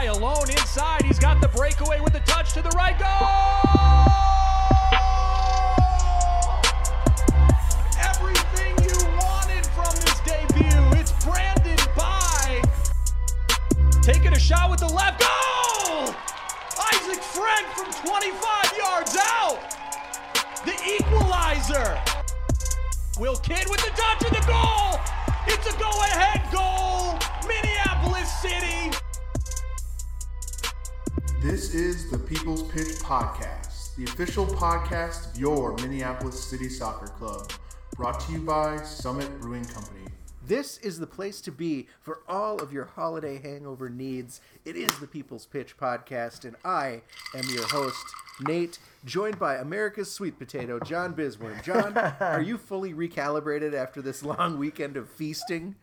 By alone inside. He's got the breakaway with the touch to the right. Goal! Everything you wanted from this debut. It's Brandon By. Taking a shot with the left. Goal! Isaac Frank from 25 yards out. The equalizer. Will Kidd with the touch of the goal. It's a go-ahead goal. Minneapolis City. This is the People's Pitch Podcast, the official podcast of your Minneapolis City Soccer Club, brought to you by Summit Brewing Company. This is the place to be for all of your holiday hangover needs. It is the People's Pitch Podcast, and I am your host, Nate, joined by America's sweet potato, John Bisworm. John, are you fully recalibrated after this long weekend of feasting?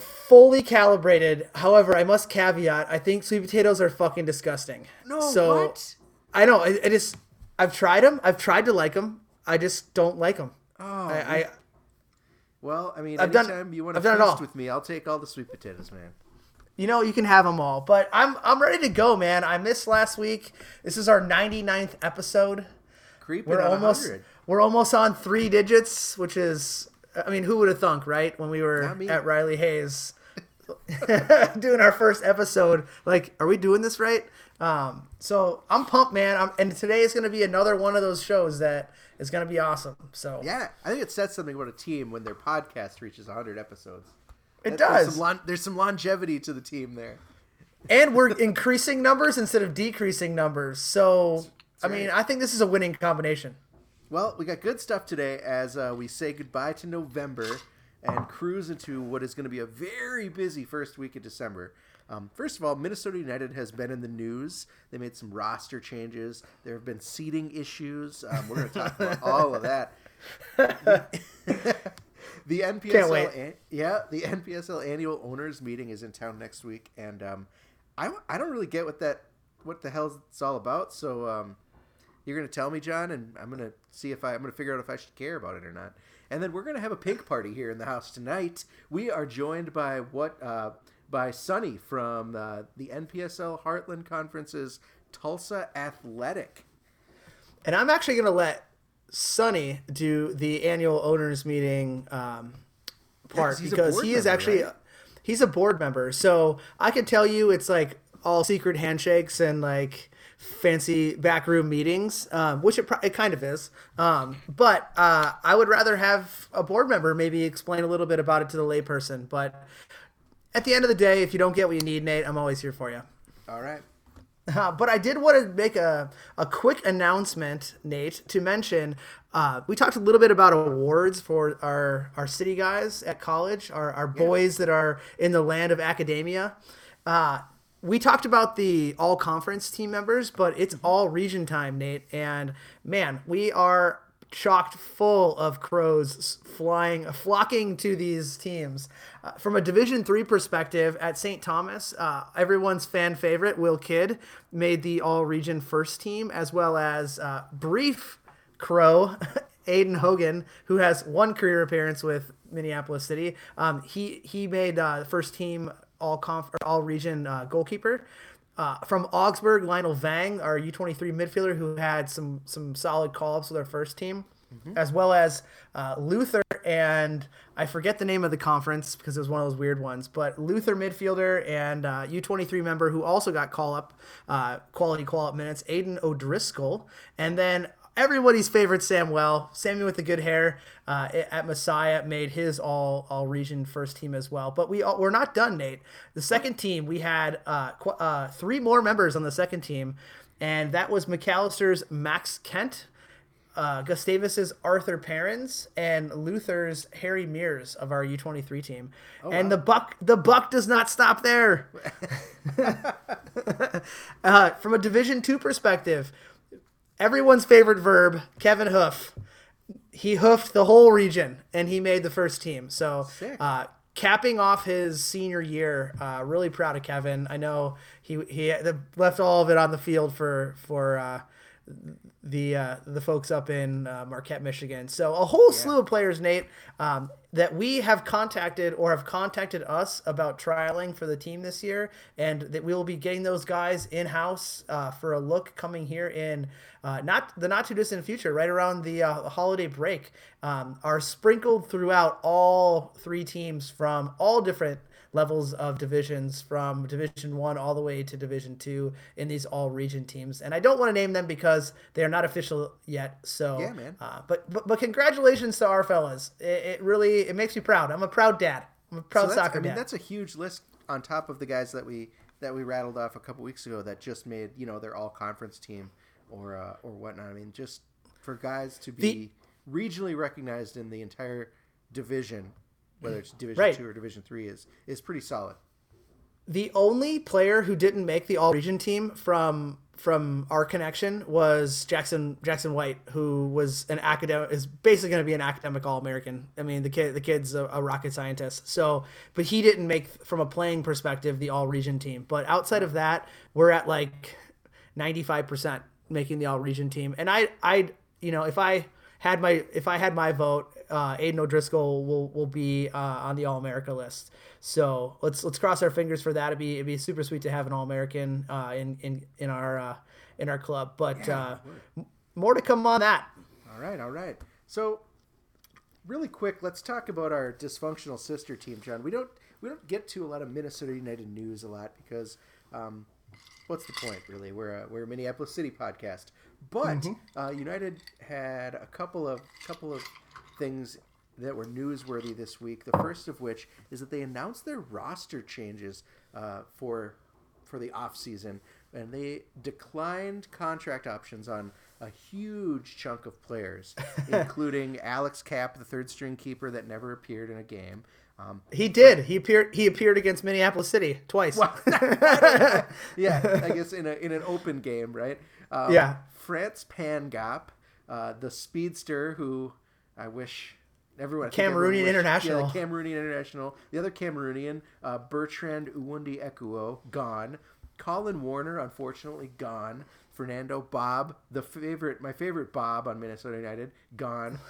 Fully calibrated. However, I must caveat: I think sweet potatoes are fucking disgusting. No, so what? I know it, it is. I've tried them. I've tried to like them. I just don't like them. Oh, I, I well, I mean, I've done- you want to I've done it feast all. with me, I'll take all the sweet potatoes, man. you know, you can have them all. But I'm I'm ready to go, man. I missed last week. This is our 99th episode. Creeping We're almost 100. we're almost on three digits, which is I mean, who would have thunk, right? When we were at Riley Hayes doing our first episode, like, are we doing this right? Um, so I'm pumped, man. I'm, and today is going to be another one of those shows that is going to be awesome. So Yeah, I think it says something about a team when their podcast reaches 100 episodes. it There's does. some, lon- there's some longevity to the team there. and we're increasing numbers instead of decreasing numbers. So I mean, I think this is a winning combination. Well, we got good stuff today as uh, we say goodbye to November and cruise into what is going to be a very busy first week of December. Um, first of all, Minnesota United has been in the news. They made some roster changes. There have been seating issues. Um, we're going to talk about all of that. the NPSL, Can't wait. an- yeah, the NPSL annual owners meeting is in town next week, and um, I, I don't really get what that what the hell it's all about. So um, you're gonna tell me, John, and I'm gonna see if I I'm gonna figure out if I should care about it or not. And then we're gonna have a pink party here in the house tonight. We are joined by what uh, by Sonny from uh, the NPSL Heartland Conference's Tulsa Athletic. And I'm actually going to let Sonny do the annual owners meeting um, part a because he is member, actually right? he's a board member. So I can tell you it's like all secret handshakes and like fancy backroom meetings, um, which it, pro- it kind of is. Um, but uh, I would rather have a board member maybe explain a little bit about it to the layperson. But at the end of the day, if you don't get what you need, Nate, I'm always here for you. All right. Uh, but I did want to make a, a quick announcement, Nate, to mention uh, we talked a little bit about awards for our, our city guys at college, our, our boys that are in the land of academia. Uh, we talked about the all conference team members, but it's all region time, Nate. And man, we are chocked full of crows flying flocking to these teams. Uh, from a division three perspective at st thomas uh, everyone's fan favorite will kidd made the all region first team as well as uh, brief crow aiden hogan who has one career appearance with minneapolis city. Um, he he made uh, the first team all conf or all region uh, goalkeeper. Uh, from Augsburg, Lionel Vang, our U23 midfielder, who had some some solid call ups with our first team, as well as uh, Luther and I forget the name of the conference because it was one of those weird ones, but Luther midfielder and uh, U23 member who also got call up uh, quality call up minutes, Aiden O'Driscoll, and then everybody's favorite Samuel, Sammy with the good hair uh, at Messiah made his all all region first team as well. But we all, we're not done, Nate. The second team we had uh, qu- uh, three more members on the second team, and that was Macalester's Max Kent. Uh, Gustavus's Arthur Perrins and Luther's Harry Mears of our U23 team, and the buck the buck does not stop there. uh, from a Division two perspective, everyone's favorite verb, Kevin Hoof. He hoofed the whole region, and he made the first team. So, uh, capping off his senior year, uh, really proud of Kevin. I know he he left all of it on the field for for uh, the uh, the folks up in uh, Marquette, Michigan. So a whole slew of players, Nate, um, that we have contacted or have contacted us about trialing for the team this year, and that we will be getting those guys in house uh, for a look coming here in uh, not the not too distant future, right around the uh, holiday break. Um, are sprinkled throughout all three teams from all different levels of divisions from division one all the way to division two in these all region teams. And i don't want to name them because they are not official yet so Yeah, man. uh, but, but but congratulations to our fellas. It, it really it makes me proud. I'm a proud dad. I'm a proud So soccer I mean, dad. that's a huge list on top of the guys that we that we rattled off a couple weeks ago that just made you know their all conference team or uh, or whatnot. I mean, just for guys to be regionally recognized in the entire division, whether it's Division Right. two or Division three, is is pretty solid. The only player who didn't make the all region team from from our connection was Jackson Jackson White, who was an academic is basically going to be an academic all American. I mean, the kid the kid's a, a rocket scientist. So, but he didn't make from a playing perspective the all region team. But outside of that, we're at like ninety five percent making the all region team. And I I you know if I had my if I had my vote, uh, Aiden O'Driscoll will will be uh, on the All America list. So let's let's cross our fingers for that. It'd be it'd be super sweet to have an All American uh, in in in our uh, in our club. But uh, m- more to come on that. All right, all right. So, really quick, let's talk about our dysfunctional sister team, John. We don't we don't get to a lot of Minnesota United news a lot because, um, what's the point, really? We're a, we're a Minneapolis City podcast, but uh, United had a couple of couple of things that were newsworthy this week. The first of which is that they announced their roster changes uh, for for the off season, and they declined contract options on a huge chunk of players, including Alex Kapp, the third string keeper that never appeared in a game. Um, He did. He appeared. He appeared against Minneapolis City twice. yeah, I guess in a in an open game, right? Um, Yeah. Frantz Pangop, uh, the speedster who I wish everyone I everyone Cameroonian wished- international. yeah, the Cameroonian international, the other Cameroonian, uh, Bertrand Owundi Ekuo, gone. Colin Warner, unfortunately, gone. Fernando Bob, the favorite, my favorite Bob on Minnesota United, gone.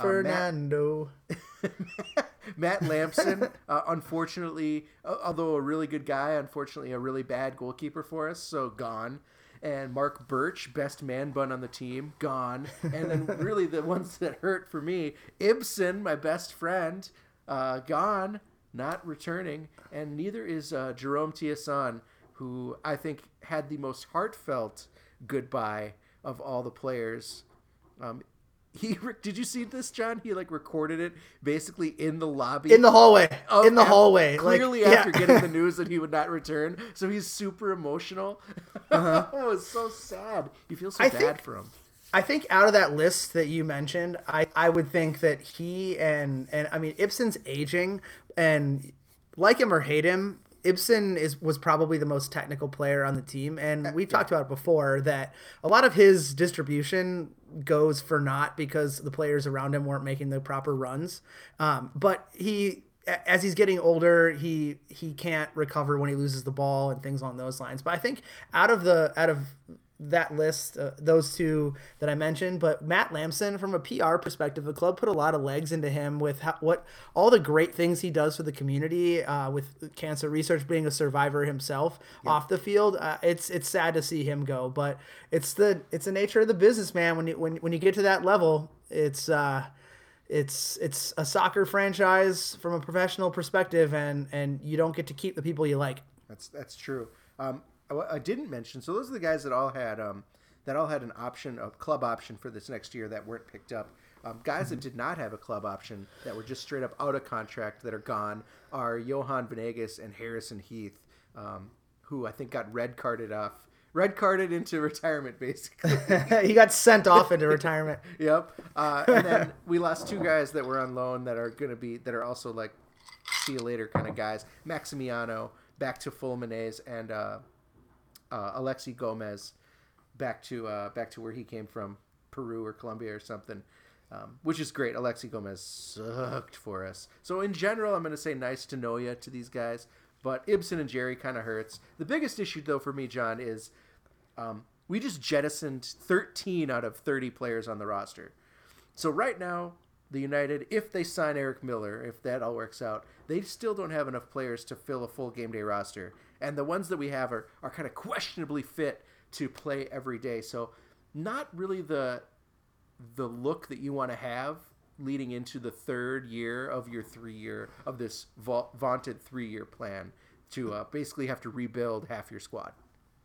Uh, Matt- Fernando. Matt Lampson, uh, unfortunately, uh, although a really good guy, unfortunately a really bad goalkeeper for us, so gone. And Marc Burch, best man bun on the team, gone. And then really the ones that hurt for me, Ibson, my best friend, uh, gone, not returning. And neither is uh, Jerome Thiesson, who I think had the most heartfelt goodbye of all the players. Um, he did you see this, John? He like recorded it basically in the lobby In the hallway. in the af- hallway. like, Clearly, yeah. after getting the news that he would not return, so he's super emotional. oh, it's so sad. You feel so Uh-huh. I bad think- for him. I think out of that list that you mentioned, I, I would think that he and and I mean Ibson's aging and like him or hate him, Ibson is was probably the most technical player on the team, and we've talked about it before that a lot of his distribution goes for naught because the players around him weren't making the proper runs. Um, but he as he's getting older, he he can't recover when he loses the ball and things along those lines. But I think out of the out of that list, uh, those two that I mentioned, but Matt Lampson, from a PR perspective, the club put a lot of legs into him with how, what all the great things he does for the community, uh, with cancer research, being a survivor himself off the field. Uh, it's it's sad to see him go, but it's the it's the nature of the business, man. When you when when you get to that level, it's. Uh, it's it's a soccer franchise from a professional perspective, and and you don't get to keep the people you like. That's that's true. Um, I, didn't mention. So those are the guys that all had um, that all had an option, a club option for this next year that weren't picked up. Um, guys that did not have a club option that were just straight up out of contract that are gone are Johan Venegas and Harrison Heath, um, who I think got red carded off, red carded into retirement basically. he got sent off into retirement. Yep. Uh, and then we lost two guys that were on loan that are going to be that are also like see you later kind of guys. Maximiano back to Fluminense and uh, uh, Alexi Gomez back to uh, back to where he came from, Peru or Colombia or something. Um, which is great. Alexi Gomez sucked for us. So in general, I'm going to say nice to know you to these guys. But Ibson and Jerry kind of hurts. The biggest issue though for me, John, is um, we just jettisoned 13 out of 30 players on the roster. So right now, the United, if they sign Eric Miller, if that all works out, they still don't have enough players to fill a full game day roster. And the ones that we have are, are kind of questionably fit to play every day. So not really the the look that you want to have leading into the third year of your three year of this va- vaunted three year plan to uh, basically have to rebuild half your squad.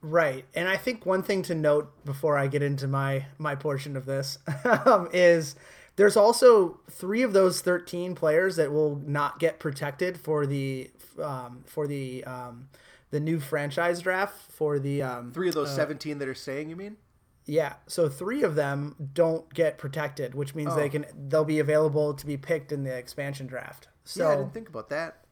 Right, and I think one thing to note before I get into my my portion of this um, is there's also three of those 13 players that will not get protected for the um, for the um, the new franchise draft for the um, Three of those 17 that are saying, you mean? yeah. So three of them don't get protected, which means they can they'll be available to be picked in the expansion draft. So yeah, I didn't think about that.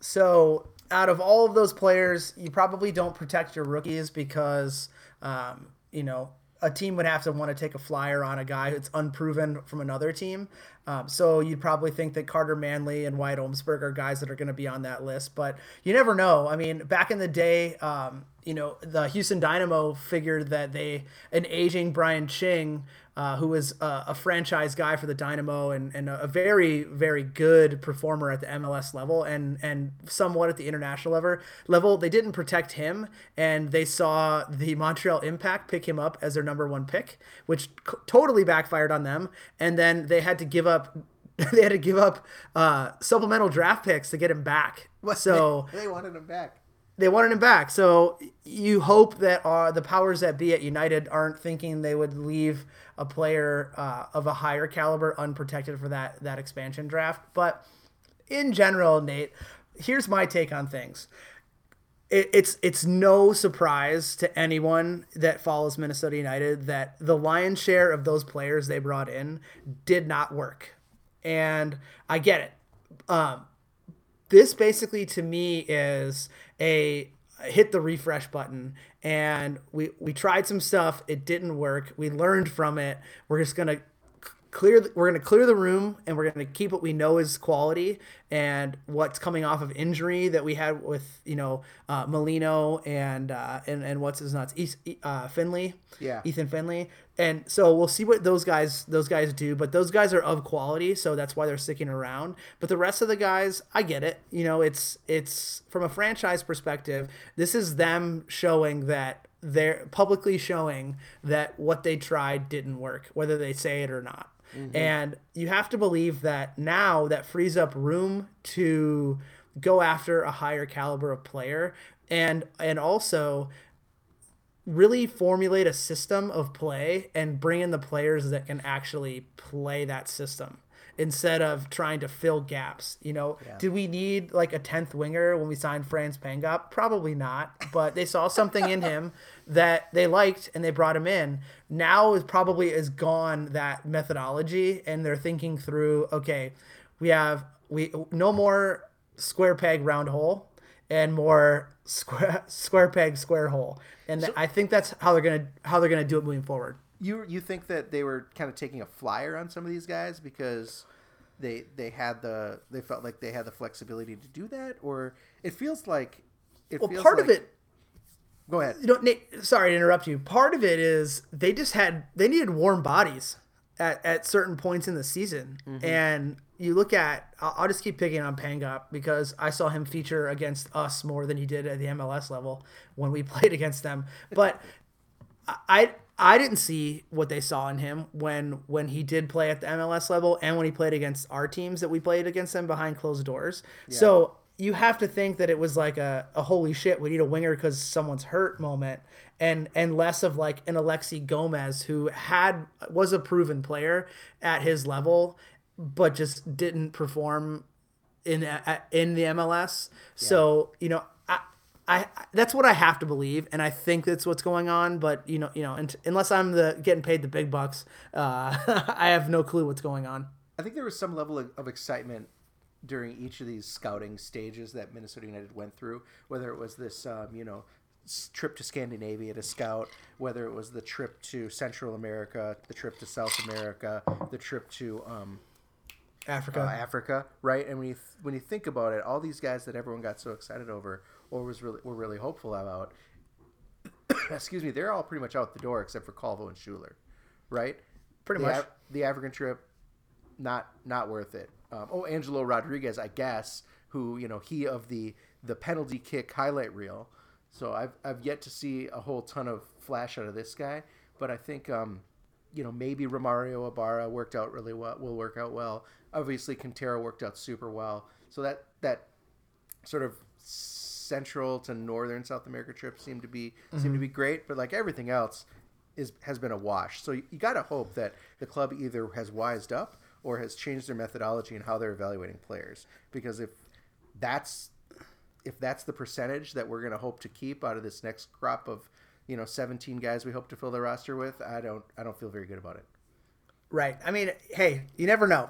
so out of all of those players, you probably don't protect your rookies because um, you know a team would have to want to take a flyer on a guy that's unproven from another team. Um, so you'd probably think that Carter Manley and Wyatt Omsberg are guys that are going to be on that list, but you never know. I mean, back in the day, um, you know, the Houston Dynamo figured that they an aging Brian Ching, uh, who was a, a franchise guy for the Dynamo and, and a very very good performer at the MLS level and and somewhat at the international level level. They didn't protect him, and they saw the Montreal Impact pick him up as their number one pick, which c- totally backfired on them. And then they had to give up. They had to give up uh, supplemental draft picks to get him back. So they wanted him back. They wanted him back. So you hope that uh, the powers that be at United aren't thinking they would leave a player uh, of a higher caliber unprotected for that that expansion draft. But in general, Nate, here's my take on things. It, it's it's no surprise to anyone that follows Minnesota United that the lion's share of those players they brought in did not work, and I get it. Um, this basically to me is a hit the refresh button and we we tried some stuff. It didn't work. We learned from it. We're just gonna clear the, we're gonna clear the room and we're gonna keep what we know is quality and what's coming off of injury that we had with you know uh, Molino and uh, and and what's his nuts East, uh, Finlay Yeah. Ethan Finlay. And so we'll see what those guys those guys do but those guys are of quality so that's why they're sticking around. But the rest of the guys I get it. You know it's it's from a franchise perspective this is them showing that they're publicly showing that what they tried didn't work whether they say it or not Mm-hmm. and you have to believe that now that frees up room to go after a higher caliber of player and and also really formulate a system of play and bring in the players that can actually play that system instead of trying to fill gaps. You know, did we need like a 10th winger when we signed Frantz Pangop? Probably not, but they saw something in him that they liked and they brought him in. Now is probably is gone that methodology and they're thinking through, okay, we have we no more square peg round hole and more square square peg square hole. And th- I think that's how they're gonna how they're gonna do it moving forward. You you think that they were kind of taking a flyer on some of these guys because they they had the they felt like they had the flexibility to do that, or it feels like it Well, part of it, Go ahead. you know, Nate, sorry to interrupt you. Part of it is they just had they needed warm bodies at, at certain points in the season, mm-hmm. and you look at I'll, I'll just keep picking on Pangop because I saw him feature against us more than he did at the MLS level when we played against them, but. I I didn't see what they saw in him when when he did play at the MLS level and when he played against our teams that we played against them behind closed doors. So you have to think that it was like a, a holy shit, we need a winger because someone's hurt moment and and less of like an Alexi Gomez who had was a proven player at his level but just didn't perform in in the MLS. So you know, I, I that's what I have to believe, and I think that's what's going on. But you know, you know, and, unless I'm the getting paid the big bucks, uh, I have no clue what's going on. I think there was some level of, of excitement during each of these scouting stages that Minnesota United went through, whether it was this, um, you know, trip to Scandinavia to scout, whether it was the trip to Central America, the trip to South America, the trip to um, Africa. uh, Africa, right? And when you th- when you think about it, all these guys that everyone got so excited over or was really were really hopeful about, excuse me, they're all pretty much out the door except for Calvo and Schuler, right? Pretty the much. Af- the African trip, not not worth it. Um, oh, Angelo Rodriguez, I guess, who you know he of the the penalty kick highlight reel. So I've I've yet to see a whole ton of flash out of this guy, but I think um, you know maybe Romario Ibarra worked out really well. Will work out well. Obviously, Quintero worked out super well. So that that sort of central to northern South America trip seemed to be seemed to be great, but like everything else is has been a wash. So you, you got to hope that the club either has wised up or has changed their methodology and how they're evaluating players. Because if that's if that's the percentage that we're going to hope to keep out of this next crop of you know 17 guys we hope to fill the roster with, I don't I don't feel very good about it. Right. I mean, hey, you never know.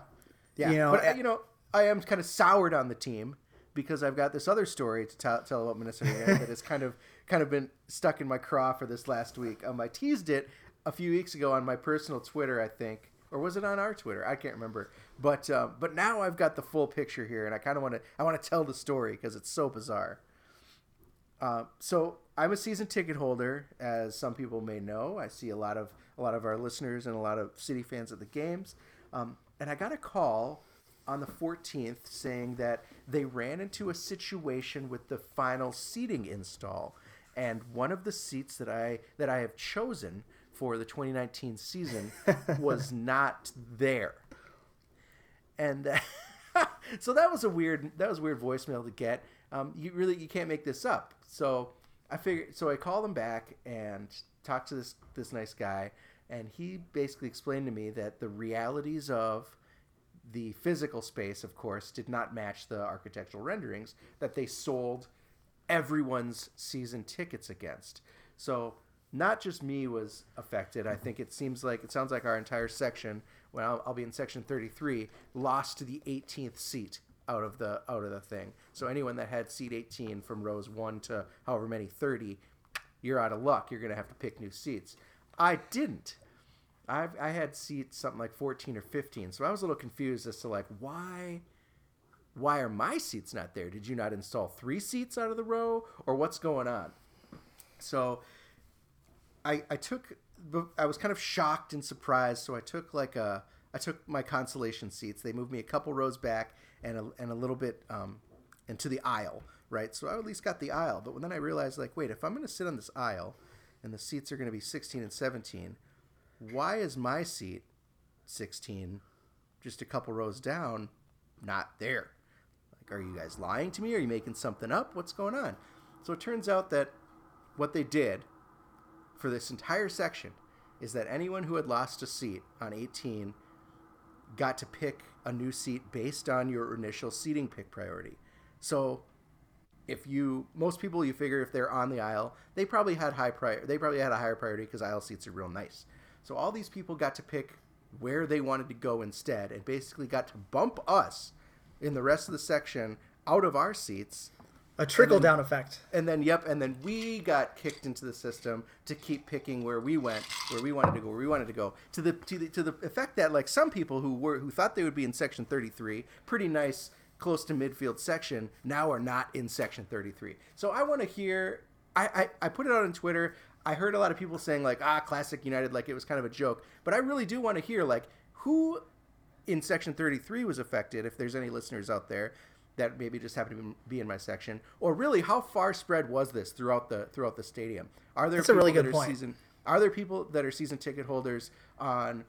Yeah, You know, but uh, eh, you know, I am kind of soured on the team because I've got this other story to tell, tell about Minnesota United that has kind of kind of been stuck in my craw for this last week. Um, I teased it a few weeks ago on my personal Twitter, I think, or was it on our Twitter? I can't remember. But uh, but now I've got the full picture here, and I kind of want to I want to tell the story because it's so bizarre. Uh, so I'm a season ticket holder, as some people may know. I see a lot of a lot of our listeners and a lot of City fans at the games. Um, and I got a call on the 14th saying that they ran into a situation with the final seating install, and one of the seats that I that I have chosen for the 2019 season was not there and so that was a weird that was weird voicemail to get. Um, you really you can't make this up. So I figured. So I called him back and talked to this this nice guy, and he basically explained to me that the realities of the physical space, of course, did not match the architectural renderings that they sold everyone's season tickets against. So not just me was affected. I think it seems like it sounds like our entire section. Well, I'll, I'll be in section 33. Lost to the 18th seat out of the out of the thing. So anyone that had seat 18 from rows one to however many 30, you're out of luck. You're gonna have to pick new seats. I didn't. I've, I had seats something like 14 or 15, so I was a little confused as to like why why are my seats not there? Did you not install three seats out of the row, or what's going on? So I I took I was kind of shocked and surprised, so I took like a I took my consolation seats. They moved me a couple rows back and a, and a little bit um, into the aisle, right? So I at least got the aisle. But then I realized, like, wait, if I'm going to sit on this aisle and the seats are going to be 16 and 17, why is my seat 16 just a couple rows down not there? Like, are you guys lying to me? Are you making something up? What's going on? So it turns out that what they did for this entire section is that anyone who had lost a seat on 18 got to pick a new seat based on your initial seating pick priority. So if you most people you figure if they're on the aisle, they probably had high prior they probably had a higher priority because aisle seats are real nice. So all these people got to pick where they wanted to go instead and basically got to bump us in the rest of the section out of our seats a trickle down effect. and then yep and then we got kicked into the system to keep picking where we went where we wanted to go where we wanted to go. To the to the to the effect that like some people who were who thought they would be in section 33 pretty nice close to midfield section now are not in section 33 so i want to hear I, I i put it out on twitter. I heard a lot of people saying like ah classic united like it was kind of a joke. But i really do want to hear like who in section 33 was affected if there's any listeners out there that maybe just happened to be in my section? Or really how far spread was this throughout the throughout the stadium? Are there That's a really good that are point. season are there people that are season ticket holders on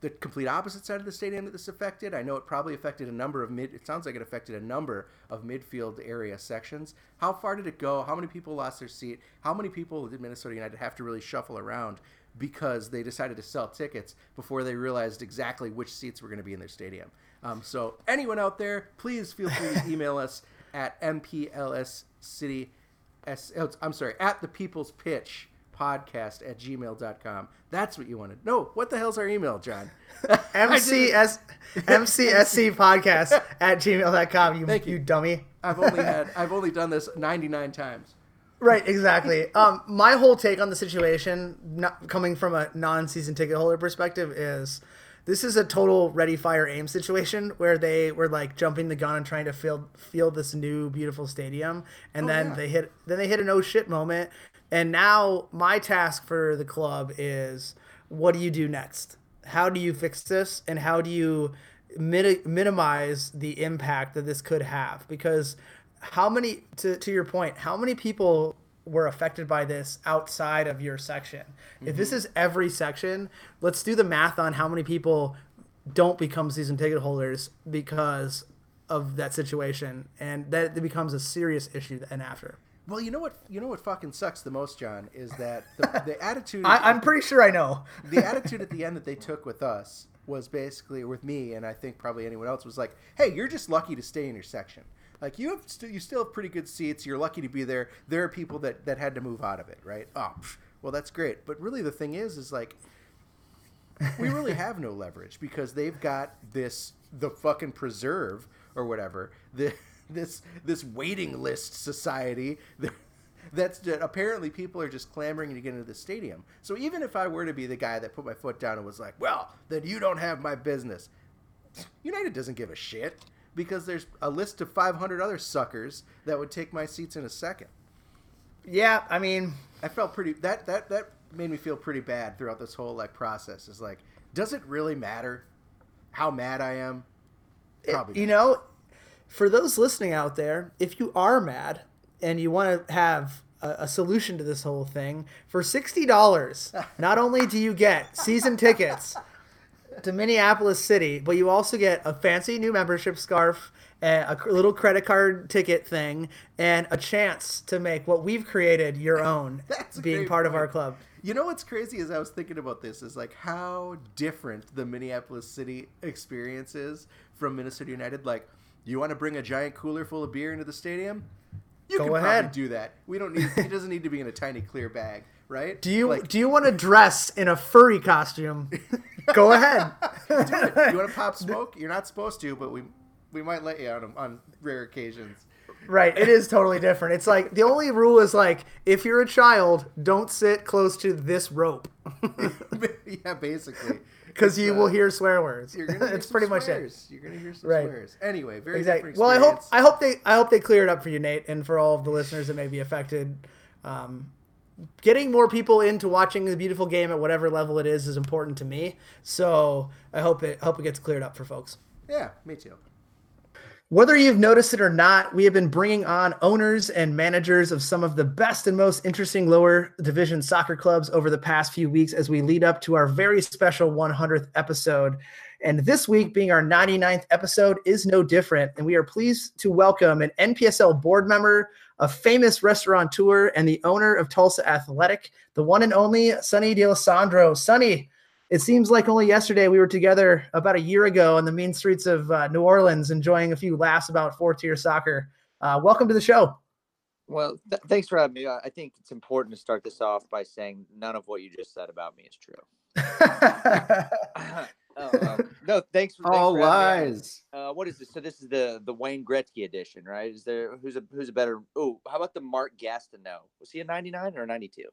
the complete opposite side of the stadium that this affected? I know it probably affected a number of mid it sounds like it affected a number of midfield area sections. How far did it go? How many people lost their seat? How many people did minnesota united have to really shuffle around because they decided to sell tickets before they realized exactly which seats were going to be in their stadium um, so anyone out there please feel free to email us at mplscity S, oh, I'm sorry, at the people's pitch podcast at gmail.com. That's what you wanted. No, what the hell's our email, John? MCS MCSC podcast at gmail.com. You, Thank you. you dummy. I've only had I've only done this 99 times. Right, exactly. Um, my whole take on the situation, not, coming from a non-season ticket holder perspective, is this is a total ready, fire, aim situation where they were like jumping the gun and trying to field field this new beautiful stadium, and oh, then yeah. they hit then they hit an oh shit moment. And now my task for the club is what do you do next? How do you fix this? And how do you mit- minimize the impact that this could have? Because how many, to, to your point, how many people were affected by this outside of your section? Mm-hmm. If this is every section, let's do the math on how many people don't become season ticket holders because of that situation, and that it becomes a serious issue and after. Well, you know what? You know what fucking sucks the most, John, is that the, the attitude. I, am pretty sure I know. the attitude at the end that they took with us was basically with me, and I think probably anyone else was like, "Hey, you're just lucky to stay in your section. Like you have, st- you still have pretty good seats. You're lucky to be there. There are people that that had to move out of it, right? Oh, pff, well, that's great. But really, the thing is, is like." we really have no leverage because they've got this the fucking preserve or whatever the this this waiting list society that's that apparently people are just clamoring to get into the stadium. So even if I were to be the guy that put my foot down and was like, "Well, then you don't have my business," United doesn't give a shit because there's a list of 500 other suckers that would take my seats in a second. Yeah, I mean, I felt pretty that that that made me feel pretty bad throughout this whole like process. Is like, does it really matter how mad I am? Probably. It, you know, for those listening out there, if you are mad and you want to have a, a, solution to this whole thing, for $60, not only do you get season tickets to Minneapolis City, but you also get a fancy new membership scarf, eh, a little credit card ticket thing, and a chance to make what we've created your own being part point. of our club. You know what's crazy is I was thinking about this is like how different the Minneapolis City experience is from Minnesota United. Like you want to bring a giant cooler full of beer into the stadium? You Go can ahead. probably do that. We don't need. it doesn't need to be in a tiny clear bag, right? Do you like, do you want to dress in a furry costume? Go ahead. Do you want to pop smoke? You're not supposed to, but we we might let you on on rare occasions. Right, it is totally different. It's like the only rule is like if you're a child, don't sit close to this rope. yeah, basically because you uh, will hear swear words. You're gonna it's pretty swears. much it. You're gonna hear some right. swears. Anyway, very exactly. Well, I hope I hope they I hope they clear it up for you, Nate, and for all of the listeners that may be affected. Um, getting more people into watching the beautiful game at whatever level it is is important to me. So I hope it hope it gets cleared up for folks. Yeah, me too. Whether you've noticed it or not, we have been bringing on owners and managers of some of the best and most interesting lower division soccer clubs over the past few weeks as we lead up to our very special 100th episode. And this week, being our 99th episode, is no different. And we are pleased to welcome an NPSL board member, a famous restaurateur, and the owner of Tulsa Athletic, the one and only Sonny Delasandro. Sonny, it seems like only yesterday we were together about a year ago on the mean streets of uh, New Orleans, enjoying a few laughs about four tier soccer. Uh, welcome to the show. Well, th- thanks for having me. I think it's important to start this off by saying none of what you just said about me is true. oh, um, no, thanks for all for lies. Uh, what is this? So this is the the Wayne Gretzky edition, right? Is there who's a who's a better? Oh, how about the Mark Gaston? Gastineau? Was he a ninety nine or a ninety two?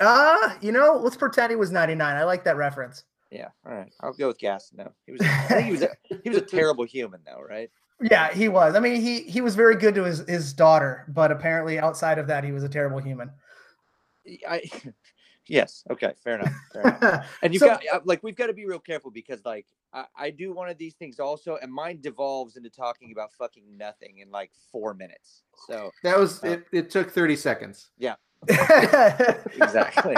Uh, you know, let's pretend he was 99. I like that reference. Yeah, all right. I'll go with Gas. No, he was. I think he was. A, he was a terrible human, though, right? Yeah, he was. I mean, he he was very good to his his daughter, but apparently outside of that, he was a terrible human. I. Yes. Okay. Fair enough. Fair enough. And you've so, got uh, like we've got to be real careful because like I, I do one of these things also, and mine devolves into talking about fucking nothing in like four minutes. So that was uh, it. It took thirty seconds. Yeah. exactly.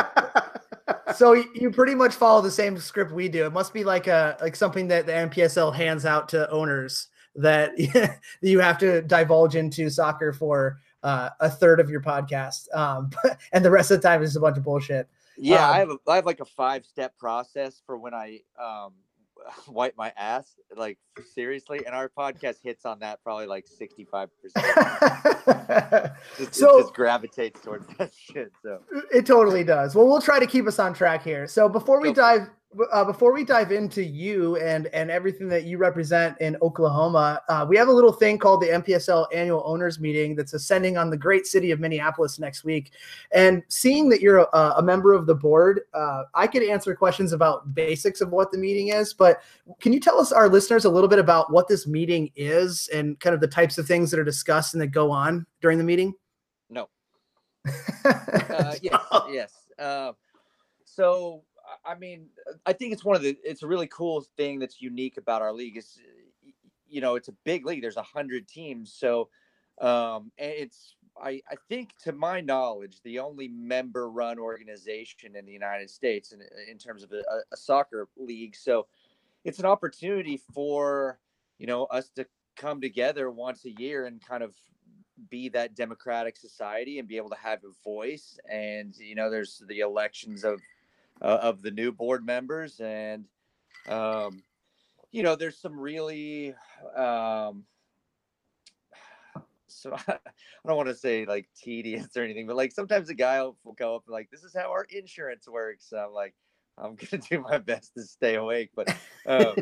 so you pretty much follow the same script we do. It must be like a like something that the NPSL hands out to owners that you have to divulge into soccer for uh, a third of your podcast, um, and the rest of the time is a bunch of bullshit. Yeah, um, I have a, I have like a five step process for when I um, wipe my ass like seriously and our podcast hits on that probably like 65 percent. So it just gravitates towards that shit so. It totally does. Well we'll try to keep us on track here. So before we Go dive uh, before we dive into you and and everything that you represent in Oklahoma, uh, we have a little thing called the NPSL Annual Owners Meeting that's ascending on the great city of Minneapolis next week. And seeing that you're a, a member of the board, uh, I could answer questions about basics of what the meeting is. But can you tell us, our listeners, a little bit about what this meeting is and kind of the types of things that are discussed and that go on during the meeting? No. uh, yes, yes. Uh, so I mean, I think it's one of the. It's a really cool thing that's unique about our league. Is you know, it's a big league. There's a hundred teams, so um, it's I, I think to my knowledge the only member run organization in the united states in, in terms of a, a, soccer league so it's an opportunity for you know us to come together once a year and kind of be that democratic society and be able to have a voice and you know there's the elections of uh, of the new board members and um you know there's some really um so I don't want to say like tedious or anything, but like sometimes a guy will, go up and like, this is how our insurance works. And I'm like, I'm gonna do my best to stay awake, but um,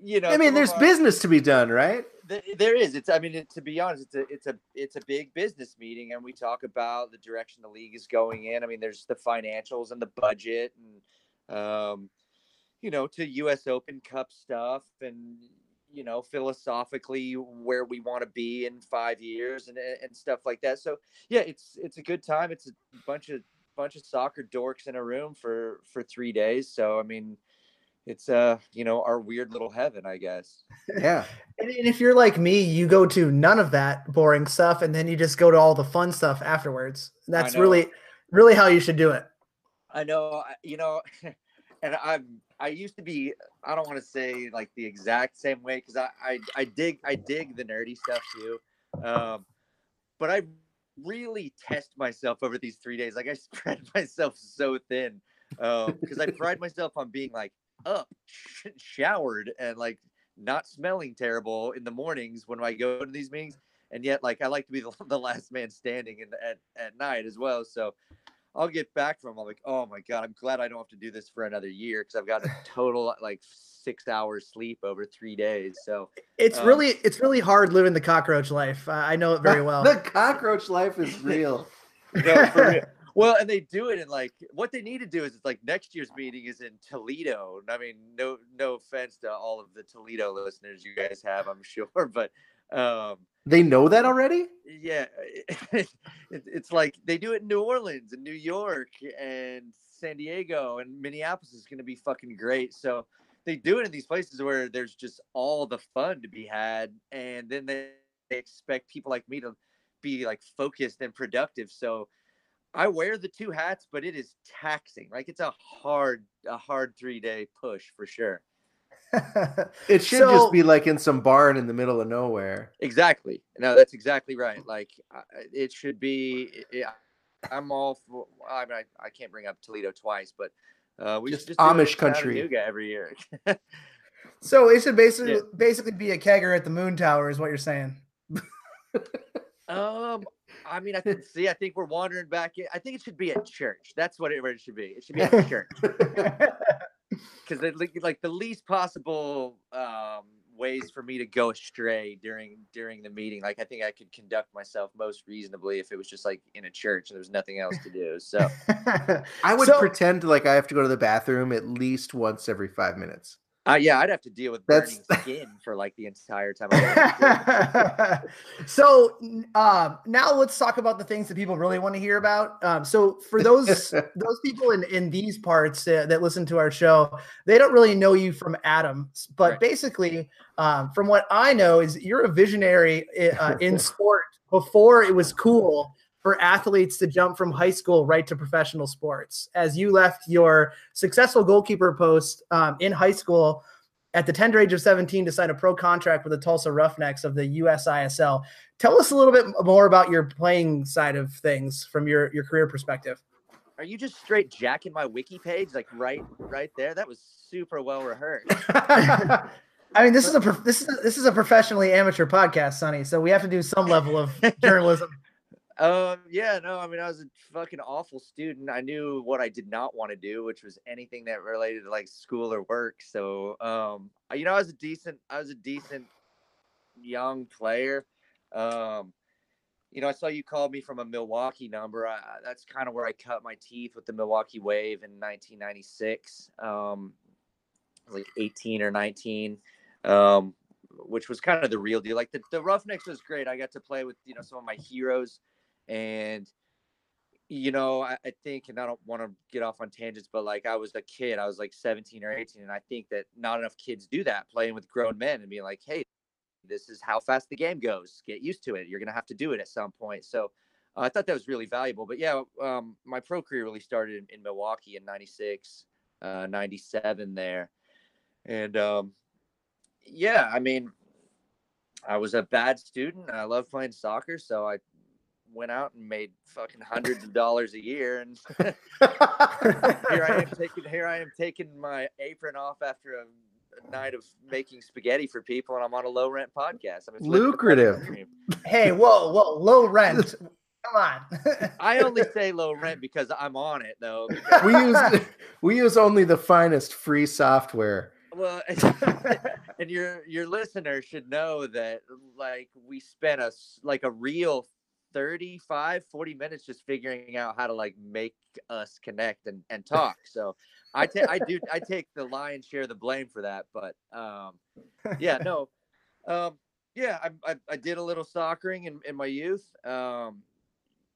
you know, I mean, there's business to be done, right? There is. It's. I mean, it, to be honest, it's a it's a it's a big business meeting, and we talk about the direction the league is going in. I mean, there's the financials and the budget, and um, you know, to U.S. Open Cup stuff, and you know philosophically where we want to be in five years and and stuff like that so yeah it's it's a good time it's a bunch of bunch of soccer dorks in a room for for three days so i mean it's uh you know our weird little heaven i guess. Yeah. And, and if you're like me you go to none of that boring stuff and then you just go to all the fun stuff afterwards. That's really really how you should do it. I know you know and i'm I used to be I don't want to say like the exact same way because I, I I dig I dig the nerdy stuff too, um, but I really test myself over these three days. Like I spread myself so thin because um, I pride myself on being like up, sh- showered, and like not smelling terrible in the mornings when I go to these meetings. And yet, like I like to be the, the last man standing in the, at at night as well. So I'll get back from. I'm like, oh my god, I'm glad I don't have to do this for another year because I've got a total like six hours sleep over three days. So it's um, really it's really hard living the cockroach life. Uh, I know it very well. the cockroach life is real. no, for real. Well, and they do it in like what they need to do is it's like next year's meeting is in Toledo. I mean, no no offense to all of the Toledo listeners you guys have, I'm sure, but um they know that already? Yeah. It, it's like they do it in New Orleans and New York and San Diego and Minneapolis is going to be fucking great. So they do it in these places where there's just all the fun to be had. And then they, they expect people like me to be like focused and productive. So I wear the two hats, but it is taxing. Like it's a hard, a hard three day push for sure. it should so, just be like in some barn in the middle of nowhere. Exactly. No, that's exactly right. Like it should be. It, I'm all for. I mean, I, I can't bring up Toledo twice, but uh, we just, just Amish country every year. so it should basically yeah. basically be a kegger at the Moon Tower, is what you're saying. um, I mean, I can see. I think we're wandering back. In. I think it should be a church. That's what it, it should be. It should be a church because like, like the least possible um, ways for me to go astray during during the meeting. Like I think I could conduct myself most reasonably if it was just like in a church and there was nothing else to do. So I would so, pretend like I have to go to the bathroom at least once every five minutes. Uh, yeah, I'd have to deal with burning That's... skin for like the entire time. so um, now let's talk about the things that people really want to hear about. Um, so for those those people in in these parts uh, that listen to our show, they don't really know you from Adam, but right. basically, um, from what I know, is you're a visionary uh, in sport before it was cool for athletes to jump from high school right to professional sports. As you left your successful goalkeeper post um, in high school at the tender age of 17 to sign a pro contract with the Tulsa Roughnecks of the USISL. Tell us a little bit more about your playing side of things from your, your career perspective. Are you just straight jacking my wiki page like right right there? That was super well rehearsed. I mean, this is a this is a, this is a professionally amateur podcast, Sonny. So we have to do some level of journalism. Um, yeah, no, I mean, I was a fucking awful student. I knew what I did not want to do, which was anything that related to like school or work. So, um, you know, I was a decent, I was a decent young player. Um, you know, I saw you called me from a Milwaukee number. I, that's kind of where I cut my teeth with the Milwaukee Wave in 1996. Um, like 18 or 19. Um, which was kind of the real deal. Like the, the Roughnecks was great. I got to play with, you know, some of my heroes and you know, I, I think, and I don't want to get off on tangents, but like I was a kid, I was like 17 or 18, and I think that not enough kids do that, playing with grown men and being like, hey, this is how fast the game goes. Get used to it. You're gonna have to do it at some point. So uh, I thought that was really valuable. But yeah, um, my pro career really started in, in Milwaukee in '96, uh, '97 there, and um, yeah, I mean, I was a bad student. I love playing soccer, so I went out and made fucking hundreds of dollars a year and here I am taking here I am taking my apron off after a, a, night of making spaghetti for people and I'm on a low rent podcast. I mean, lucrative. Hey, whoa, whoa, low rent. Come on. I only say low rent because I'm on it though. We use we use only the finest free software. Well, and your your listener should know that like we spent a like a real 35 40 minutes just figuring out how to like make us connect and, and talk. So i take i do i take the lion's share of the blame for that but um yeah no um yeah i i, I did a little soccering in, in my youth um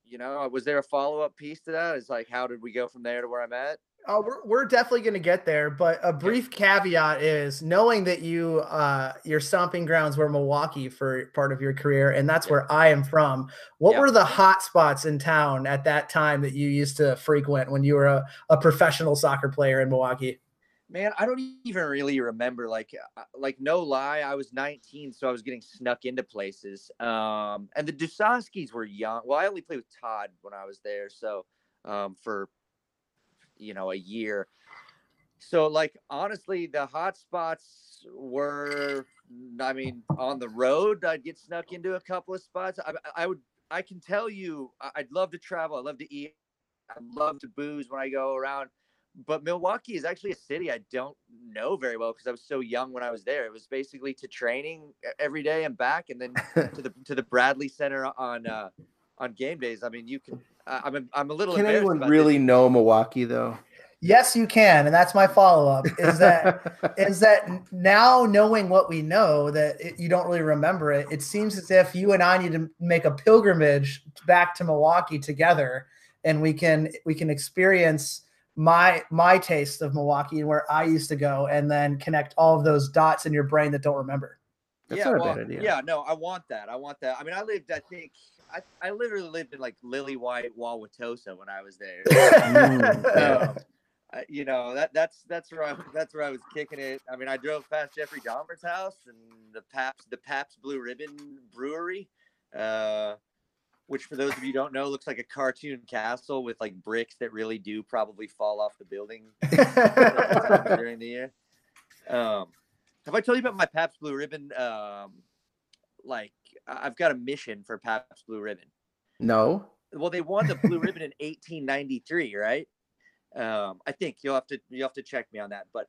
you know was there a follow-up piece to that? It's like how did we go from there to where i'm at Oh, we're, we're definitely going to get there, but a brief caveat is knowing that you uh, your stomping grounds were Milwaukee for part of your career, and that's where I am from. What were the hot spots in town at that time that you used to frequent when you were a, a professional soccer player in Milwaukee? Man, I don't even really remember. Like, uh, like no lie, I was 19, so I was getting snuck into places. Um, and the Dusoskys were young. Well, I only played with Todd when I was there, so um, for you know a year. So like honestly the hot spots were i mean on the road i'd get snuck into a couple of spots. I, I would i can tell you i'd love to travel. I love to eat. I love to booze when i go around. But milwaukee is actually a city i don't know very well because i was so young when i was there. It was basically to training every day and back and then to the to the bradley center on uh on game days i mean you can I'm a, I'm a little. Can anyone really this. know Milwaukee though? Yes, you can, and that's my follow up. Is that is that now knowing what we know that it, you don't really remember it? It seems as if you and I need to make a pilgrimage back to Milwaukee together, and we can we can experience my my taste of Milwaukee and where I used to go, and then connect all of those dots in your brain that don't remember. That's yeah, well, Yeah, no, I want that. I want that. I mean, I lived, I think, I, I literally lived in like Lily White, Wauwatosa when I was there. um, you know that that's that's where I that's where I was kicking it. I mean, I drove past Jeffrey Dahmer's house and the Paps the Pabst Blue Ribbon Brewery, uh, which for those of you don't know looks like a cartoon castle with like bricks that really do probably fall off the building during the year. Um, have I told you about my Pabst Blue Ribbon um, like I've got a mission for Pabst Blue Ribbon. No. Well, they won the Blue Ribbon in 1893, right? Um, I think you'll have to you have to check me on that, but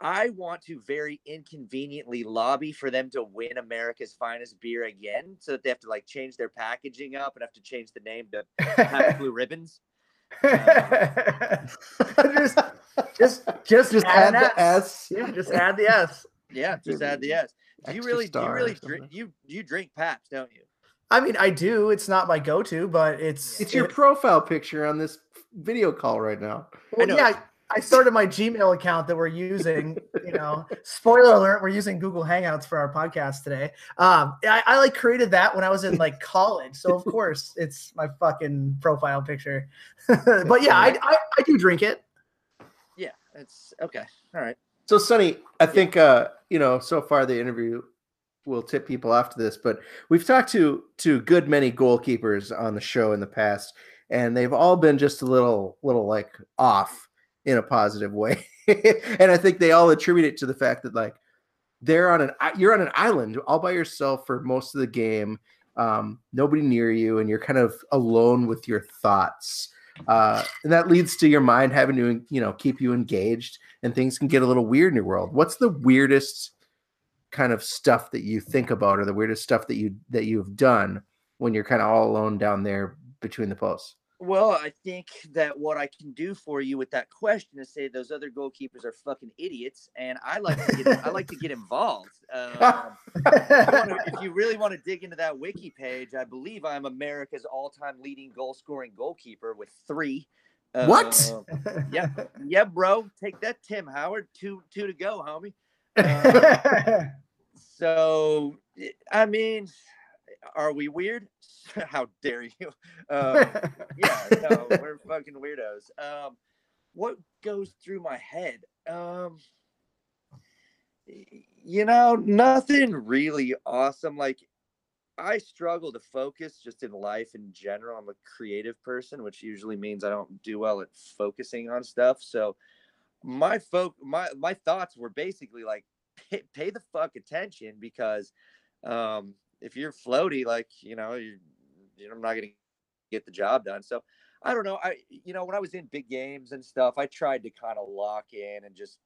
I want to very inconveniently lobby for them to win America's finest beer again, so that they have to like change their packaging up and have to change the name to Pabst Blue Ribbons. Um, just, just, just, just add, add the S. Yeah, just add the S. Yeah, just add the S. Do you really? Do you really drink? You you drink Pabst, don't you? I mean, I do. It's not my go-to, but it's it's your it, profile picture on this video call right now. Well, I yeah, I started my Gmail account that we're using. You know, spoiler alert: we're using Google Hangouts for our podcast today. Um, I, I like created that when I was in like college, so of course it's my fucking profile picture. but yeah, I, I I do drink it. Yeah, it's okay. All right. So, Sonny, I think uh, you know so far the interview will tip people off to this, but we've talked to to good many goalkeepers on the show in the past, and they've all been just a little little like off in a positive way, and I think they all attribute it to the fact that like they're on an you're on an island all by yourself for most of the game, um, nobody near you, and you're kind of alone with your thoughts uh, and that leads to your mind having to you know keep you engaged and things can get a little weird in your world. What's the weirdest kind of stuff that you think about or the weirdest stuff that you that you've done when you're kind of all alone down there between the posts Well, I think that what I can do for you with that question is say those other goalkeepers are fucking idiots, and I like to get I like to get involved. Um, if, you really want to dig into that wiki page, I believe I'm America's all-time leading goal-scoring goalkeeper with three. What? Uh, yeah, yeah, bro. Take that, Tim Howard. Two, two to go, homie. Uh, so, I mean, are we weird? How dare you? Um, yeah, no, we're fucking weirdos. Um, what goes through my head? Um, you know, nothing really awesome. Like, I struggle to focus just in life in general. I'm a creative person, which usually means I don't do well at focusing on stuff. So, my folk, my my thoughts were basically like, pay, pay the fuck attention because um, if you're floaty, like you know, you, you know, I'm not gonna get the job done. So I don't know. I you know, when I was in big games and stuff, I tried to kind of lock in and just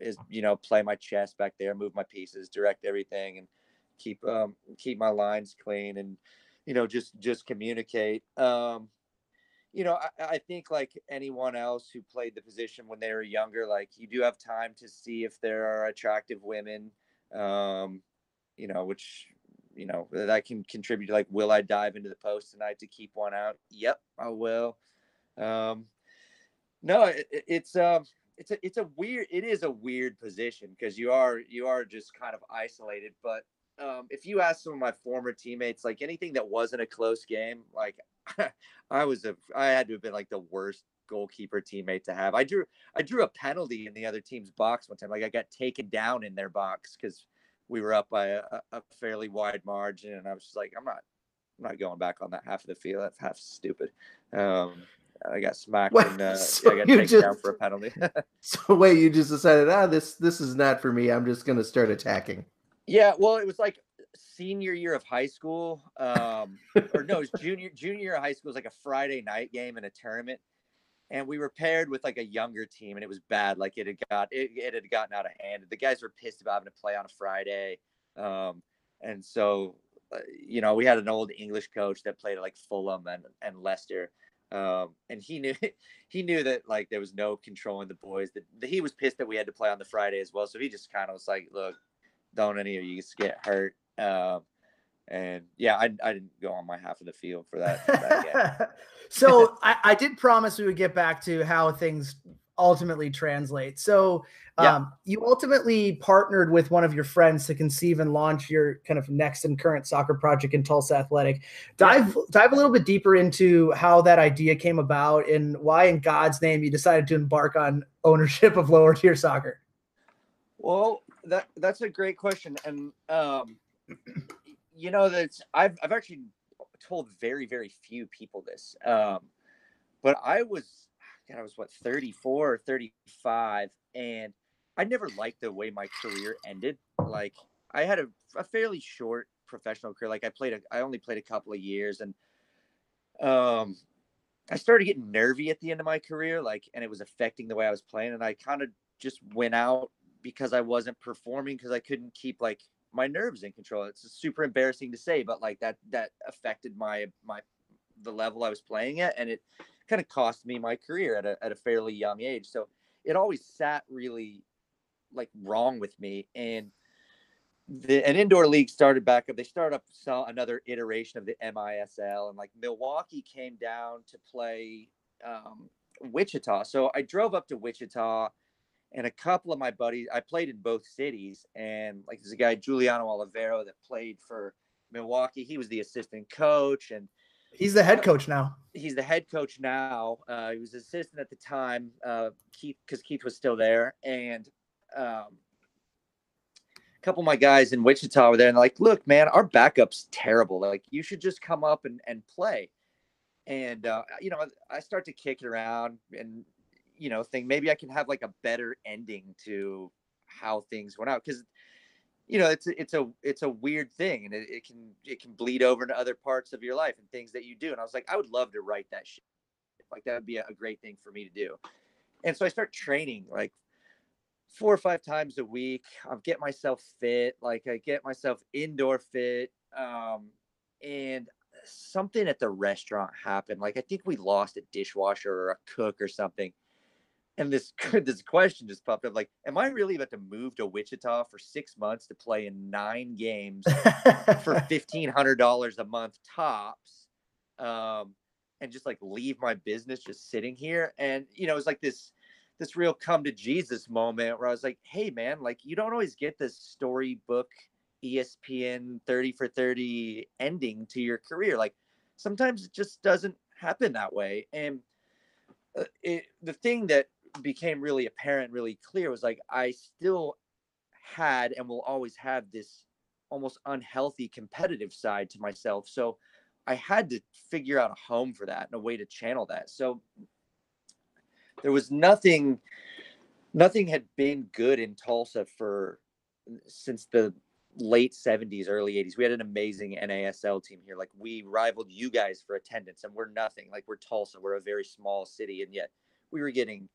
is you know play my chess back there, move my pieces, direct everything, and keep um keep my lines clean and you know just just communicate. Um, you know, I, I, think like anyone else who played the position when they were younger, like you do have time to see if there are attractive women, um, you know, which you know that can contribute like will i dive into the post tonight to keep one out? Yep i will. Um no it, it's um it's a it's a weird it is a weird position because you are you are just kind of isolated but um if you ask some of my former teammates like anything that wasn't a close game like i was a i had to have been like the worst goalkeeper teammate to have. I drew i drew a penalty in the other team's box one time like i got taken down in their box because we were up by a, a, fairly wide margin, and I was just like, I'm not, I'm not going back on that half of the field. That's half stupid. Um, I got smacked wait, and uh, so I got taken just, down for a penalty. so wait, you just decided, ah, this this is not for me. I'm just gonna start attacking. Yeah, well, it was like senior year of high school, um, or no, it was junior junior year of high school. It was like a Friday night game in a tournament, and we were paired with like a younger team and it was bad like it had got it, it had gotten out of hand the guys were pissed about having to play on a friday um, and so uh, you know we had an old english coach that played at like fulham and, and leicester um, and he knew he knew that like there was no controlling the boys that, that he was pissed that we had to play on the friday as well so he just kind of was like look don't any of you get hurt um, and yeah, I, I didn't go on my half of the field for that. that so I, I did promise we would get back to how things ultimately translate. So um, yeah. you ultimately partnered with one of your friends to conceive and launch your kind of next and current soccer project in Tulsa Athletic. Dive yeah. dive a little bit deeper into how that idea came about and why, in God's name, you decided to embark on ownership of lower tier soccer. Well, that that's a great question, and um, you know that I've I've actually told very very few people this. Um, but I was God, I was what 34 or 35 and I never liked the way my career ended. Like I had a, a fairly short professional career. Like I played a, I only played a couple of years and um I started getting nervy at the end of my career, like, and it was affecting the way I was playing. And I kind of just went out because I wasn't performing because I couldn't keep like my nerves in control. It's super embarrassing to say, but like that that affected my my the level I was playing at, and it kind of cost me my career at a at a fairly young age. So it always sat really like wrong with me, and the an indoor league started back up. They started up saw another iteration of the MISL, and like Milwaukee came down to play um, Wichita. So I drove up to Wichita and a couple of my buddies i played in both cities and like there's a guy Giuliano Oliviero that played for milwaukee. He was the assistant coach and he's the head coach now. he's the head coach now. Uh, he was assistant at the time uh, keith because keith was still there and um, a couple of my guys in wichita were there and they're like look man our backup's terrible. Like you should just come up and, and play. And uh, you know i start to kick it around and you know thing maybe I can have like a better ending to how things went out because you know it's it's a it's a weird thing and it, it, can it can bleed over into other parts of your life and things that you do and I was like I would love to write that shit like that would be a, a great thing for me to do and so I start training like four or five times a week I get myself fit like I get myself indoor fit um and something at the restaurant happened. Like I think we lost a dishwasher or a cook or something. And this this question just popped up like, am I really about to move to Wichita for six months to play in nine games for fifteen hundred dollars a month tops? Um, and just like leave my business just sitting here. And you know, it's like this this real come to Jesus moment where I was like, hey man, like you don't always get this storybook ESPN 30 for 30 ending to your career. Like sometimes it just doesn't happen that way. And uh, it, the thing that became really apparent, really clear was like I still had and will always have this almost unhealthy competitive side to myself. So I had to figure out a home for that and a way to channel that. So there was nothing nothing had been good in Tulsa for since the late 70s early 80s we had an amazing NASL team here like we rivaled you guys for attendance and we're nothing like we're Tulsa we're a very small city and yet we were getting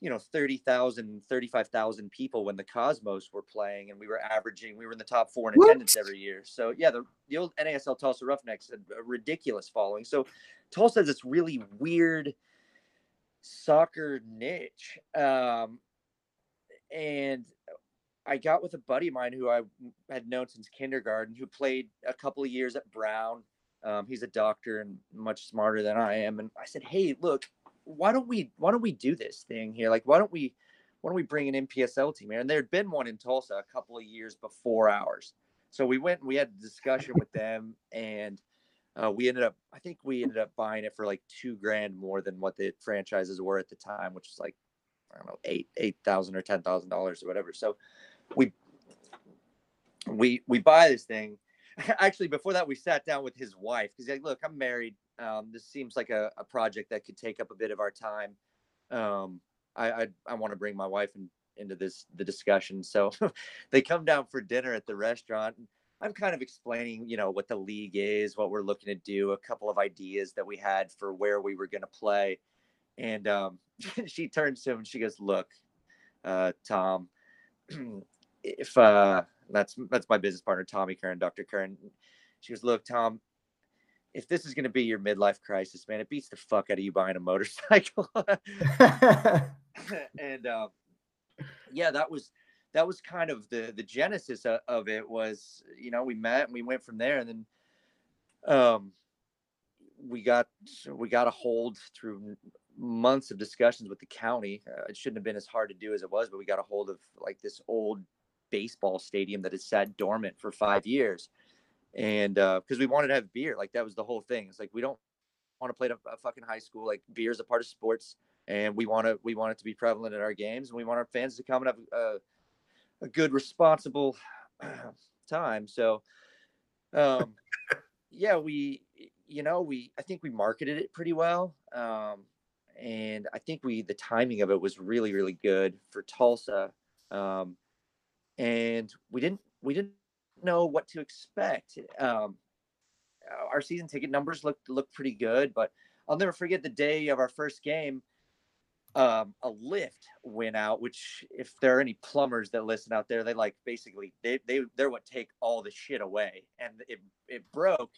you know 30,000 35,000 people when the Cosmos were playing and we were averaging we were in the top 4 in what? attendance every year so yeah the, the old NASL Tulsa Roughnecks had a ridiculous following so Tulsa has this really weird soccer niche. Um, and I got with a buddy of mine who I had known since kindergarten, who played a couple of years at Brown. Um, he's a doctor and much smarter than I am. And I said, "Hey, look, why don't we why don't we do this thing here? Like, why don't we why don't we bring an NPSL team here?" And there had been one in Tulsa a couple of years before ours. So we went and we had a discussion with them, and uh, we ended up, I think we ended up buying it for like two grand more than what the franchises were at the time, which was like, I don't know, eight, eight thousand or ten thousand dollars or whatever. So we, we, we buy this thing. Actually, before that, we sat down with his wife because like, look, I'm married. Um, this seems like a, a, project that could take up a bit of our time. Um, I, I, I want to bring my wife in, into this the discussion. So they come down for dinner at the restaurant. I'm kind of explaining, you know, what the league is, what we're looking to do, a couple of ideas that we had for where we were going to play. And um, she turns to him and she goes, "Look, uh, Tom, if uh, that's that's my business partner, Tommy Kern, Dr. Kern." She goes, "Look, Tom, if this is going to be your midlife crisis, man, it beats the fuck out of you buying a motorcycle." and um, yeah, that was that was kind of the the genesis of, of it was you know we met and we went from there. And then um we got we got a hold through months of discussions with the county. Uh, it shouldn't have been as hard to do as it was but we got a hold of like this old baseball stadium that had sat dormant for five years and uh because we wanted to have beer like that was the whole thing it's like we don't want to play at a, fucking high school like beer is a part of sports and we want to we want it to be prevalent at our games and we want our fans to come and have a, a good responsible time so um yeah we you know we i think we marketed it pretty well um and i think we the timing of it was really really good for tulsa um and we didn't we didn't know what to expect um our season ticket numbers looked looked pretty good but i'll never forget the day of our first game um, a lift went out, which if there are any plumbers that listen out there, they like basically they they they're what take all the shit away, and it it broke,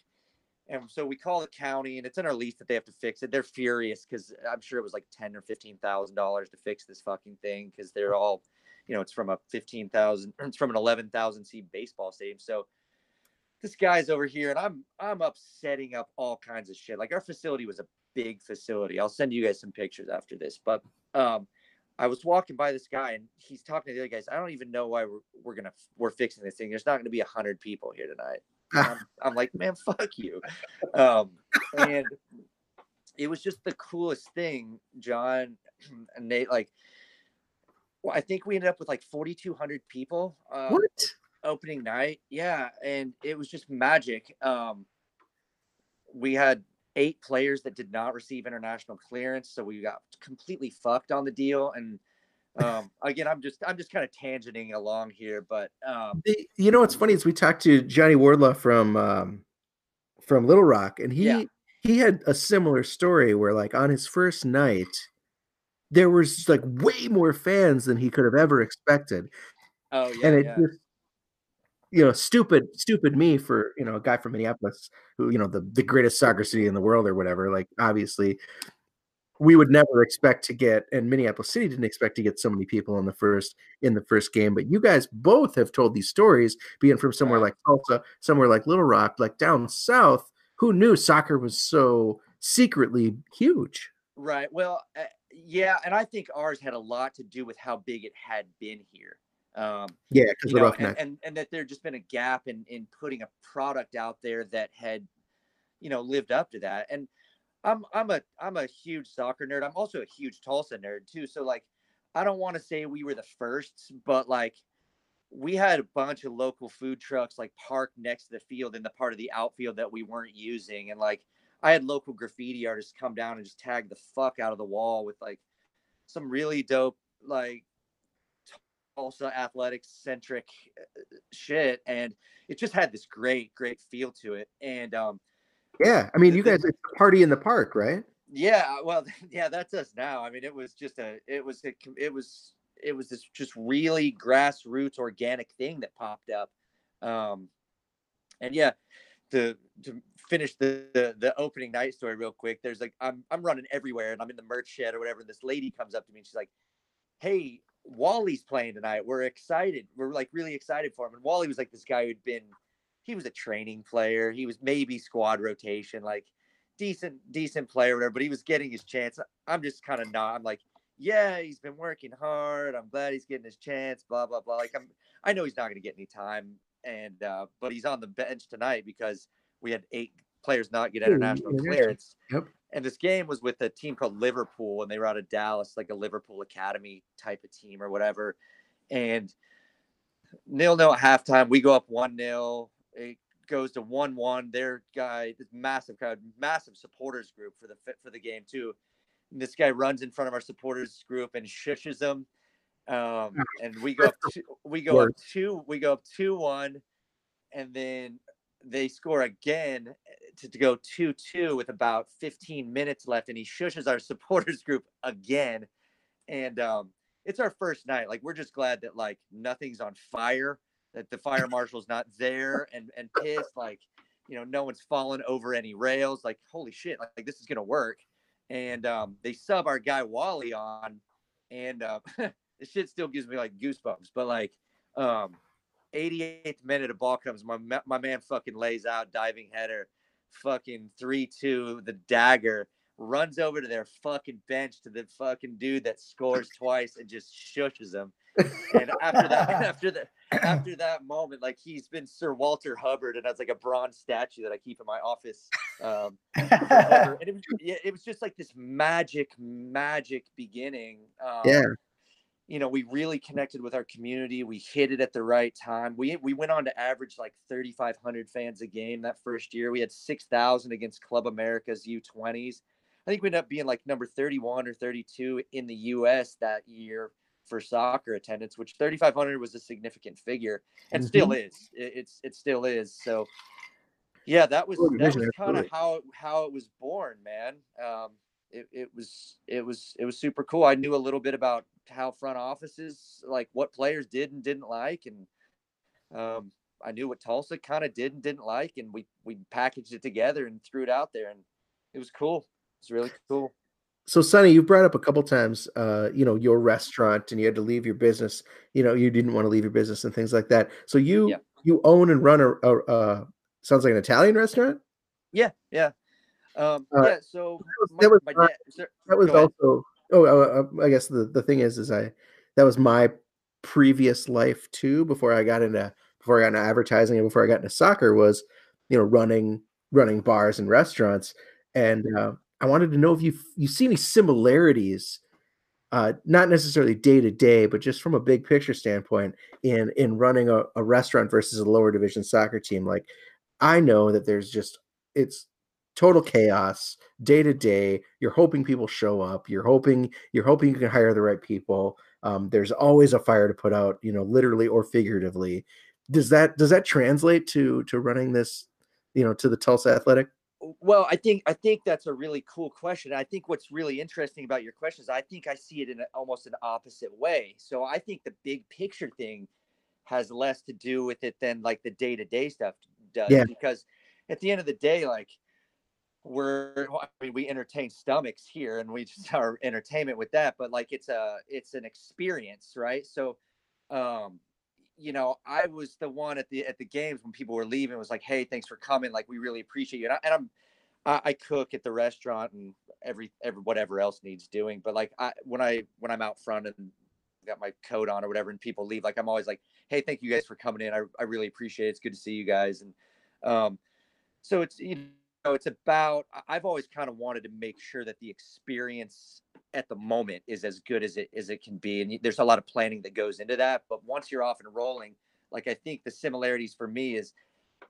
and so we call the county, and it's in our lease that they have to fix it. They're furious because I'm sure it was like ten or fifteen thousand dollars to fix this fucking thing because they're all, you know, it's from a fifteen thousand, it's from an eleven thousand seat baseball stadium, so this guy's over here and I'm I'm up setting up all kinds of shit. Like our facility was a big facility. I'll send you guys some pictures after this. But um, I was walking by this guy and he's talking to the other guys. I don't even know why we're, we're gonna we're fixing this thing. There's not gonna be a hundred people here tonight. I'm, I'm, like, man, fuck you. Um, and it was just the coolest thing, John and Nate. Like, well, I think we ended up with like 4,200 people. Um, what? Opening night, yeah, and it was just magic. Um, we had eight players that did not receive international clearance, so we got completely fucked on the deal. And um, again, I'm just I'm just kind of tangenting along here, but um, you know what's funny is we talked to Johnny Wardlaw from um, from Little Rock, and he yeah. he had a similar story where like on his first night there was like way more fans than he could have ever expected. Oh yeah, and it yeah. just you know, stupid, stupid me for you know a guy from Minneapolis who you know the the greatest soccer city in the world or whatever. Like obviously, we would never expect to get, and Minneapolis City didn't expect to get so many people in the first in the first game. But you guys both have told these stories, being from somewhere like Tulsa, somewhere like Little Rock, like down south. Who knew soccer was so secretly huge? Right. Well, yeah, and I think ours had a lot to do with how big it had been here. Um, yeah, because know, and, and, and that there just been a gap in in putting a product out there that had, you know, lived up to that. And I'm I'm a I'm a huge soccer nerd. I'm also a huge Tulsa nerd too. So like, I don't want to say we were the first, but like, we had a bunch of local food trucks like parked next to the field in the part of the outfield that we weren't using, and like, I had local graffiti artists come down and just tag the fuck out of the wall with like some really dope like Tulsa athletics centric uh, shit, and it just had this great, great feel to it. And um, yeah, I mean, you guys it's a party in the park, right? Yeah, well, yeah, that's us now. I mean, it was just a, it was a, it was, it was this just really grassroots organic thing that popped up. Um, and yeah, the to finish the, the, the opening night story real quick. There's like I'm I'm running everywhere and I'm in the merch shed or whatever. And this lady comes up to me and she's like, "Hey, Wally's playing tonight. We're excited. We're like really excited for him. And Wally was like this guy who'd been, he was a training player. He was maybe squad rotation, like decent, decent player, whatever, but he was getting his chance. I'm just kind of not, I'm like, yeah, he's been working hard. I'm glad he's getting his chance, blah, blah, blah. Like I'm, I know he's not going to get any time. And, uh, but he's on the bench tonight because we had eight players not get international clearance. Yep and this game was with a team called Liverpool, and they were out of Dallas, like a Liverpool Academy type of team or whatever. And nil nil at halftime, we go up one nil. It goes to one one. Their guy, this massive crowd, massive supporters group for the for the game too. And this guy runs in front of our supporters group and shushes them. Um, and we go up, two, we go up two, we go up two one, and then they score again to, to go 2 2 with about 15 minutes left, and he shushes our supporters group again. And um, it's our first night. Like, we're just glad that, like, nothing's on fire, that the fire marshal's not there and, and pissed. Like, you know, no one's fallen over any rails. Like, holy shit, like, like this is going to work. And um, they sub our guy Wally on, and uh, the shit still gives me like goosebumps. But like, um, 88th minute, a ball comes. My my man fucking lays out diving header, fucking three two. The dagger runs over to their fucking bench to the fucking dude that scores twice and just shushes him. And after that, after that, after that moment, like he's been Sir Walter Hubbard, and that's like a bronze statue that I keep in my office. Um, and it was, it was just like this magic, magic beginning. Um, yeah you know, we really connected with our community. We hit it at the right time. We we went on to average like 3,500 fans a game that first year. We had 6,000 against Club America's U20s. I think we ended up being like number 31 or 32 in the U.S. that year for soccer attendance, which 3,500 was a significant figure, and mm-hmm. still is. It, it's it still is. So, yeah, that was that was kind of how how it was born, man. Um, it, it was it was it was super cool. I knew a little bit about how front offices like what players did and didn't like, and um, I knew what Tulsa kind of did and didn't like, and we we packaged it together and threw it out there, and it was cool. It's really cool. So, Sonny, you brought up a couple times, uh, you know, your restaurant, and you had to leave your business. You know, you didn't want to leave your business and things like that. So, you yeah. you own and run a, a, a sounds like an Italian restaurant. Yeah, yeah. Um, uh, yeah, so that was, my, my dad, that was also. Oh, uh, uh, I guess the, the thing is, is I that was my previous life too. Before I got into before I got into advertising and before I got into soccer was, you know, running running bars and restaurants. And uh, I wanted to know if you you see any similarities, uh, not necessarily day to day, but just from a big picture standpoint in in running a, a restaurant versus a lower division soccer team. Like I know that there's just it's total chaos day to day you're hoping people show up you're hoping you're hoping you can hire the right people um, there's always a fire to put out you know literally or figuratively does that does that translate to to running this you know to the tulsa athletic well i think i think that's a really cool question i think what's really interesting about your question is i think i see it in a, almost an opposite way so i think the big picture thing has less to do with it than like the day to day stuff does. Yeah. Because at the end of the day, like we're I mean, we entertain stomachs here and we just our entertainment with that, but like it's a it's an experience, right? So um you know, I was the one at the at the games when people were leaving was like, "Hey, thanks for coming. Like, we really appreciate you." And, I, I'm I, I cook at the restaurant and every every whatever else needs doing. But like, I when I when I'm out front and got my coat on or whatever, and people leave, like I'm always like, "Hey, thank you guys for coming in. I I really appreciate it. It's good to see you guys." And um, so it's you know it's about I've always kind of wanted to make sure that the experience at the moment is as good as it as it can be and there's a lot of planning that goes into that but once you're off and rolling like i think the similarities for me is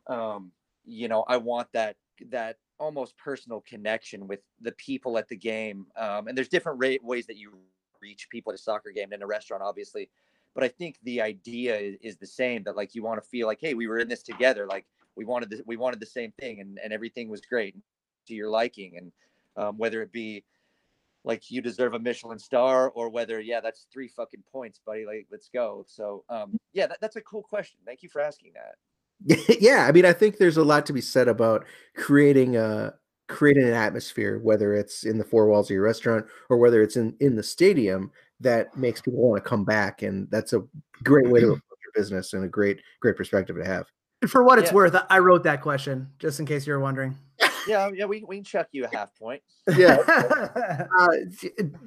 um you know i want that that almost personal connection with the people at the game um and there's different ra- ways that you reach people at a soccer game than a restaurant obviously but i think the idea is, is the same that like you want to feel like hey we were in this together like we wanted the, we wanted the same thing and, and everything was great to your liking and um, whether it be like you deserve a Michelin star or whether yeah that's three fucking points buddy like let's go. So um yeah that, that's a cool question. Thank you for asking that. Yeah, I mean, I think there's a lot to be said about creating a creating an atmosphere, whether it's in the four walls of your restaurant or whether it's in in the stadium, that makes people want to come back, and that's a great way to approach your business and a great great perspective to have. For what it's Yeah. worth, I wrote that question just in case you were wondering. yeah yeah we, we can chuck you a half point Yeah. uh,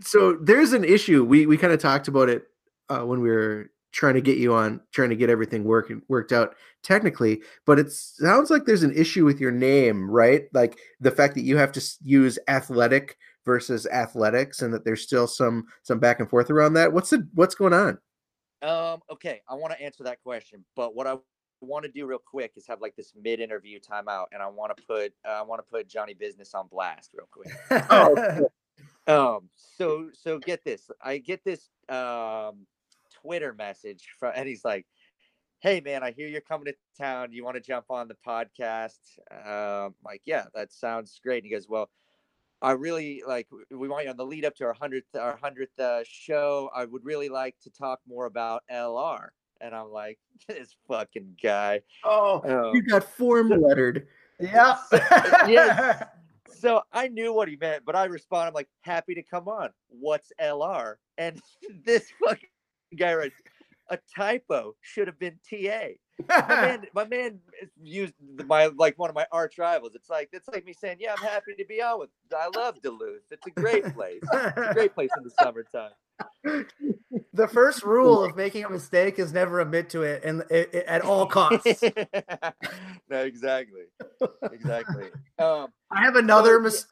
so there's an issue. We we kind of talked about it uh, when we were trying to get you on, trying to get everything working worked out technically. But it sounds like there's an issue with your name, right? Like the fact that you have to use athletic versus athletics, and that there's still some some back and forth around that. What's the what's going on? um okay i want to answer that question but what i want to do real quick is have like this mid-interview timeout and i want to put uh, i want to put johnny business on blast real quick Oh, Um, so so get this. I get this um Twitter message from and he's like, Hey man, I hear you're coming to town. You want to jump on the podcast? Um, like, yeah, that sounds great. And he goes, Well, I really like we want you on the lead up to our hundredth our hundredth uh, show. I would really like to talk more about LR. And I'm like, this fucking guy. oh, Um, you got form lettered. yeah. Yes. so I knew what he meant, but I respond, I'm like, "Happy to come on." What's LR? And this fucking guy writes, "A typo should have been TA." My man, my man is- used my like one of my arch rivals. It's like it's like me saying, "Yeah, I'm happy to be on with. I love Duluth. It's a great place. It's a great place in the summertime." The first rule of making a mistake is never admit to it and it, it- at all costs. no, exactly, exactly. Um, I have another So, mis-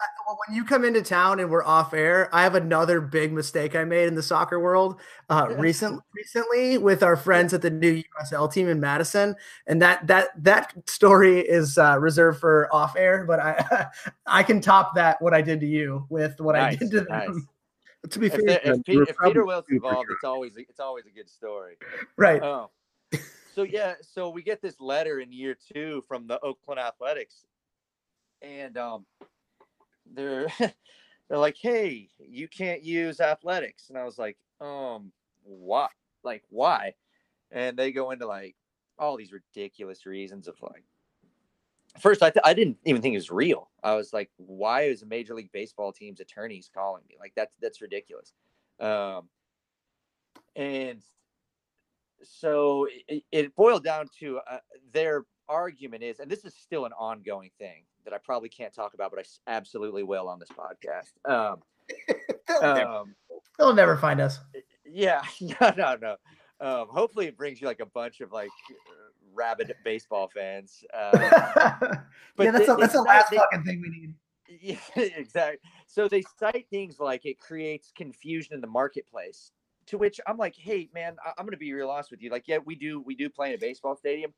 when you come into town and we're off air. I have another big mistake I made in the soccer world uh, recent recently with our friends at the new USL team in Madison, and that that that story is uh, reserved for off air. But I I can top that what I did to you with what I did to them. nice. To be If, fair, if, if Peter Wilt's super involved, good. it's always it's always a good story. Right. Oh, so yeah, so we get this letter in year two from the Oakland Athletics, and um, they're they're like, "Hey, you can't use athletics," and I was like, "Um, why? Like, why?" And they go into like all these ridiculous reasons of like. First, I, th- I didn't even think it was real. I was like, "Why is a Major League Baseball team's attorneys calling me? Like, that's that's ridiculous." Um, and so it, it boiled down to uh, their argument is, and this is still an ongoing thing that I probably can't talk about, but i absolutely will on this podcast. Um, um, They'll never find us. yeah, no, no, no. Um, hopefully, it brings you like a bunch of like rabid baseball fans. Uh, yeah, that's they- a, that's they the last cite- fucking thing we need. yeah, exactly. So they cite things like it creates confusion in the marketplace. To which I'm like, hey man, I- I'm gonna be real honest with you. Like, yeah, we do we do play in a baseball stadium,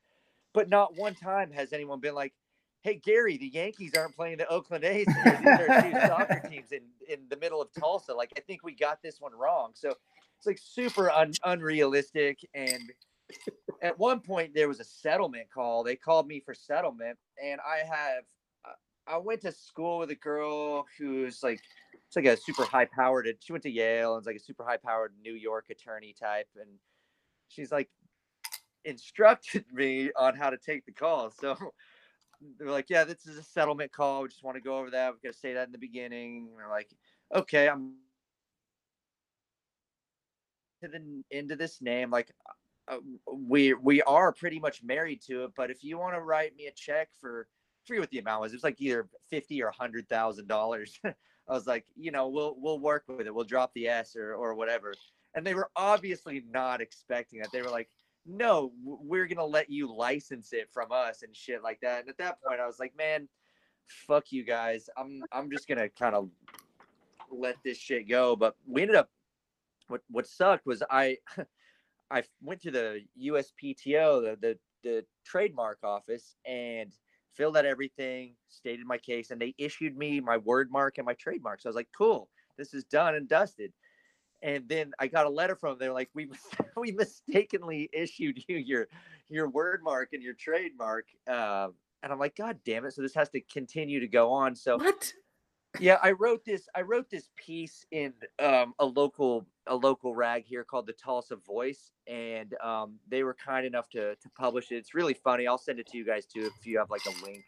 but not one time has anyone been like, hey Gary, the Yankees aren't playing the Oakland A's. These are two soccer teams in in the middle of Tulsa. Like, I think we got this one wrong. So it's like super un- unrealistic. And at one point there was a settlement call. They called me for settlement, and I have uh, I went to school with a girl who's like it's like a super high powered she went to Yale and it's like a super high powered New York attorney type and she's like instructed me on how to take the call. So they're like, "Yeah, this is a settlement call. We just want to go over that. We're gonna say that in the beginning." And they're like, "Okay, I'm to the into this name. Like, uh, we we are pretty much married to it. But if you want to write me a check for, I forget what the amount was. It was like either fifty or hundred thousand dollars. I was like, you know, we'll we'll work with it. We'll drop the S or or whatever. And they were obviously not expecting that. They were like, no, we're gonna let you license it from us and shit like that. And at that point, I was like, man, fuck you guys. I'm I'm just gonna kind of let this shit go. But we ended up. What what sucked was I. I went to the USPTO, the, the the trademark office, and filled out everything, stated my case, and they issued me my word mark and my trademark. So I was like, cool, this is done and dusted. And then I got a letter from them. They're like, we we mistakenly issued you your your word mark and your trademark. Uh, and I'm like, God damn it! So this has to continue to go on. So what? Yeah i wrote this i wrote this piece in um, a local a local rag here called the tulsa voice and um, they were kind enough to to publish it. It's really funny i'll send it to you guys too if you have like a link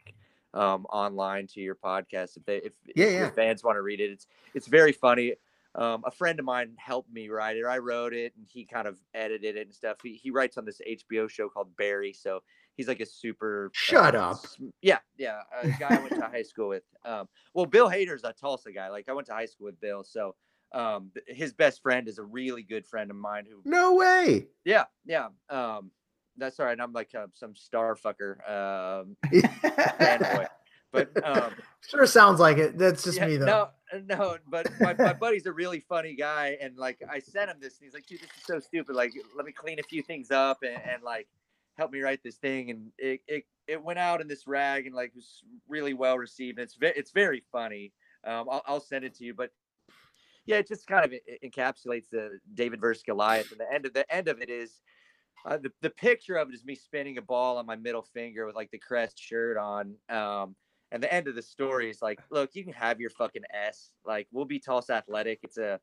um, online to your podcast if they if, Yeah, if yeah. your fans want to read it. It's it's very funny. Um, a friend of mine helped me write it i wrote it and he kind of edited it and stuff. He, he writes on this hbo show called barry so he's like a super Shut uh, up. yeah yeah a guy i went to high school with um, well, Bill Hader's a Tulsa guy. Like I went to high school with Bill, so um, his best friend is a really good friend of mine. Who, No way. yeah, yeah, um, that's all right. I'm like uh, some star fucker um, fanboy, but um, sure sounds like it. That's just yeah, me though. no, no, but my, my buddy's a really funny guy, and like I sent him this, and he's like, "Dude, this is so stupid. Like, let me clean a few things up and, and like help me write this thing." And it, it it went out in this rag and like was really well received. And it's ve- it's very funny. Um, I'll, I'll send it to you, but yeah, it just kind of encapsulates the David versus Goliath. And the end of the end of it is. Uh, the, the picture of it is me spinning a ball on my middle finger with like the crest shirt on. Um, and the end of the story is like, look, you can have your fucking S. Like, we'll be Tulsa Athletic. It's a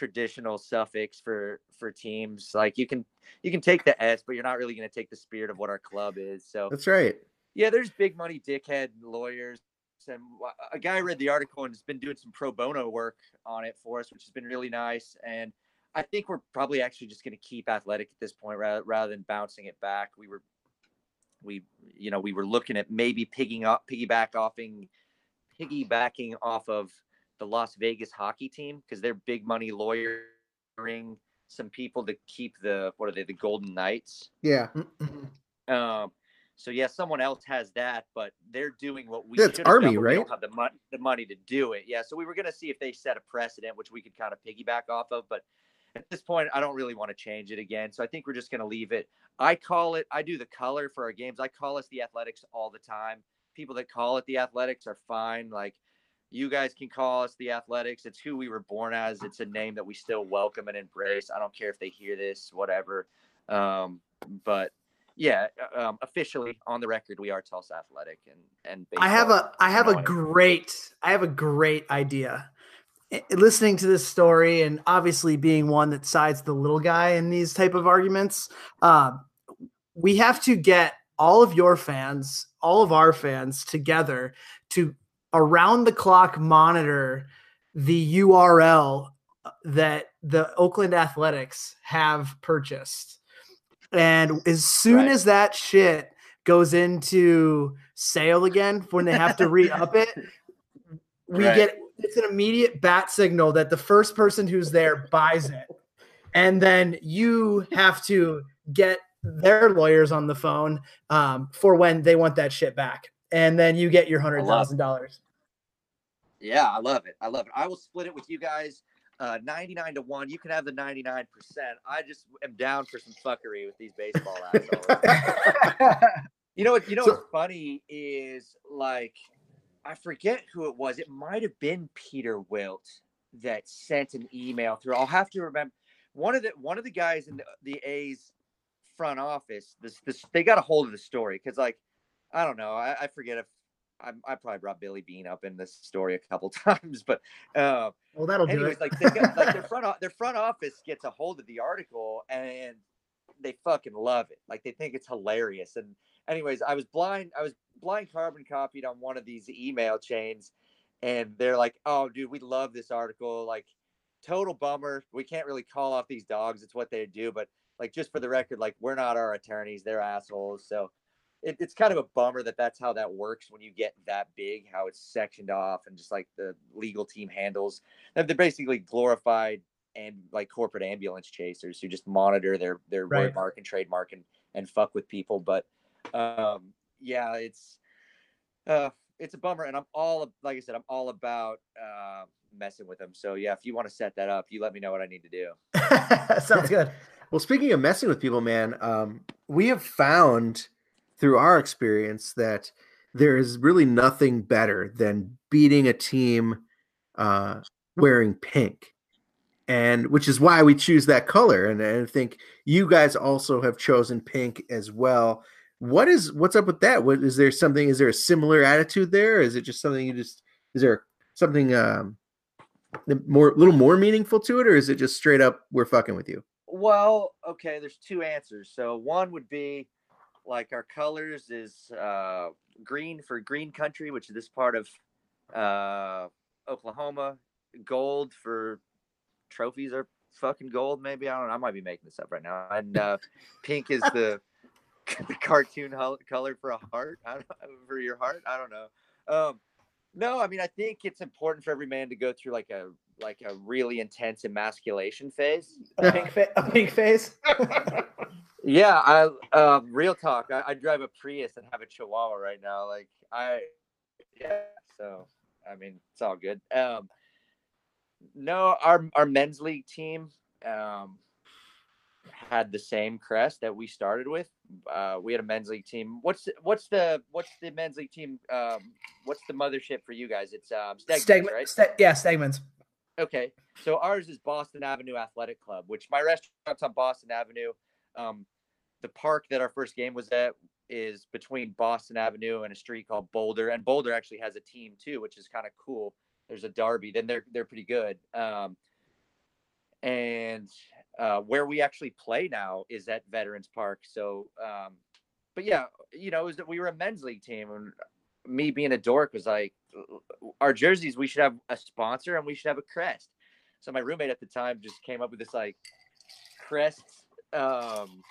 traditional suffix for for teams. Like, you can you can take the S, but you're not really going to take the spirit of what our club is. So That's right. yeah, there's big money dickhead lawyers. And a guy read the article and has been doing some pro bono work on it for us, which has been really nice. And I think we're probably actually just going to keep athletic at this point rather, rather than bouncing it back. We were, we, you know, we were looking at maybe pigging up, piggyback offing, piggybacking off of the Las Vegas hockey team because they're big money lawyering some people to keep the what are they the Golden Knights. Yeah. Mhm. Um, so yeah, someone else has that, but they're doing what we That's have done, Army, but We right? don't have the money, the money to do it. Yeah, so we were gonna see if they set a precedent, which we could kind of piggyback off of, but at this point, I don't really want to change it again. So I think we're just gonna leave it. I call it. I do the color for our games. I call us the Athletics all the time. People that call it the Athletics are fine. Like you guys can call us the Athletics. It's who we were born as. It's a name that we still welcome and embrace. I don't care if they hear this, whatever. Um, but yeah, uh, um, officially on the record, we are Tulsa Athletic, and and I have a I have a great I have a great idea. Listening to this story and obviously being one that sides the little guy in these type of arguments, uh, we have to get all of your fans, all of our fans together to around the clock monitor the URL that the Oakland Athletics have purchased. And as soon Right. as that shit goes into sale again, when they have to re up it, we Right. get it's an immediate bat signal that the first person who's there buys it. And then you have to get their lawyers on the phone um, for when they want that shit back. And then you get your hundred thousand dollars. Yeah, I love it. I love it. I will split it with you guys. Uh, 99 to 1. You can have the 99%. I just am down for some fuckery with these baseball assholes. You know what? You know So- what's funny is like I forget who it was. It might have been Peter Wilt that sent an email through. I'll have to remember one of the one of the guys in the, the A's front office. This this they got a hold of the story because like I don't know. I, I forget if I, I probably brought Billy Beane up in this story a couple times, but uh, well, that'll do anyways, it. like they got, like their front their front office gets a hold of the article and they fucking love it. Like they think it's hilarious. And anyways, I was blind. I was blind carbon copied on one of these email chains, and they're like, "Oh, dude, we love this article. Like, total bummer. We can't really call off these dogs. It's what they do, but like just for the record, like we're not our attorneys. They're assholes. So it, it's kind of a bummer that that's how that works when you get that big, how it's sectioned off and just like the legal team handles. They're basically glorified and like corporate ambulance chasers who just monitor their their right. word and trademark and and fuck with people. But um, yeah, it's uh, it's a bummer, and I'm all like I said, I'm all about uh, messing with them. So yeah, if you want to set that up, you let me know what I need to do. Sounds good. well, speaking of messing with people, man, um, we have found through our experience that there is really nothing better than beating a team uh, wearing pink. And which is why we choose that color and, and, i think you guys also have chosen pink as well. What is what's up with that? What is there something is there a similar attitude there is it just something you just is there something um more a little more meaningful to it or is it just straight up we're fucking with you? Well okay there's two answers. So one would be like our colors is uh green for green country which is this part of uh oklahoma gold for trophies are fucking gold. Maybe I don't know. I might be making this up right now. And uh, pink is the the cartoon color for a heart. I don't for your heart. I don't know. Um, no, I mean I think it's important for every man to go through like a like a really intense emasculation phase. A pink, fa- a pink phase. yeah, I uh, real talk. I, I drive a Prius and have a Chihuahua right now. Like I, yeah. So I mean, it's all good. Um, no, our our men's league team um, had the same crest that we started with. Uh, we had a men's league team. What's what's the what's the men's league team? Um, what's the mothership for you guys? It's um, Stegman's, right? Ste- yeah, Stegman's. Okay, so ours is Boston Avenue Athletic Club, which my restaurant's on Boston Avenue. Um, the park that our first game was at is between Boston Avenue and a street called Boulder, and Boulder actually has a team too, which is kind of cool there's a derby, then they're they're pretty good. Um, and uh, where we actually play now is at Veterans Park. So, um, but yeah, you know, that we were a men's league team, and me being a dork was like, our jerseys we should have a sponsor and we should have a crest. So my roommate at the time just came up with this like crest um,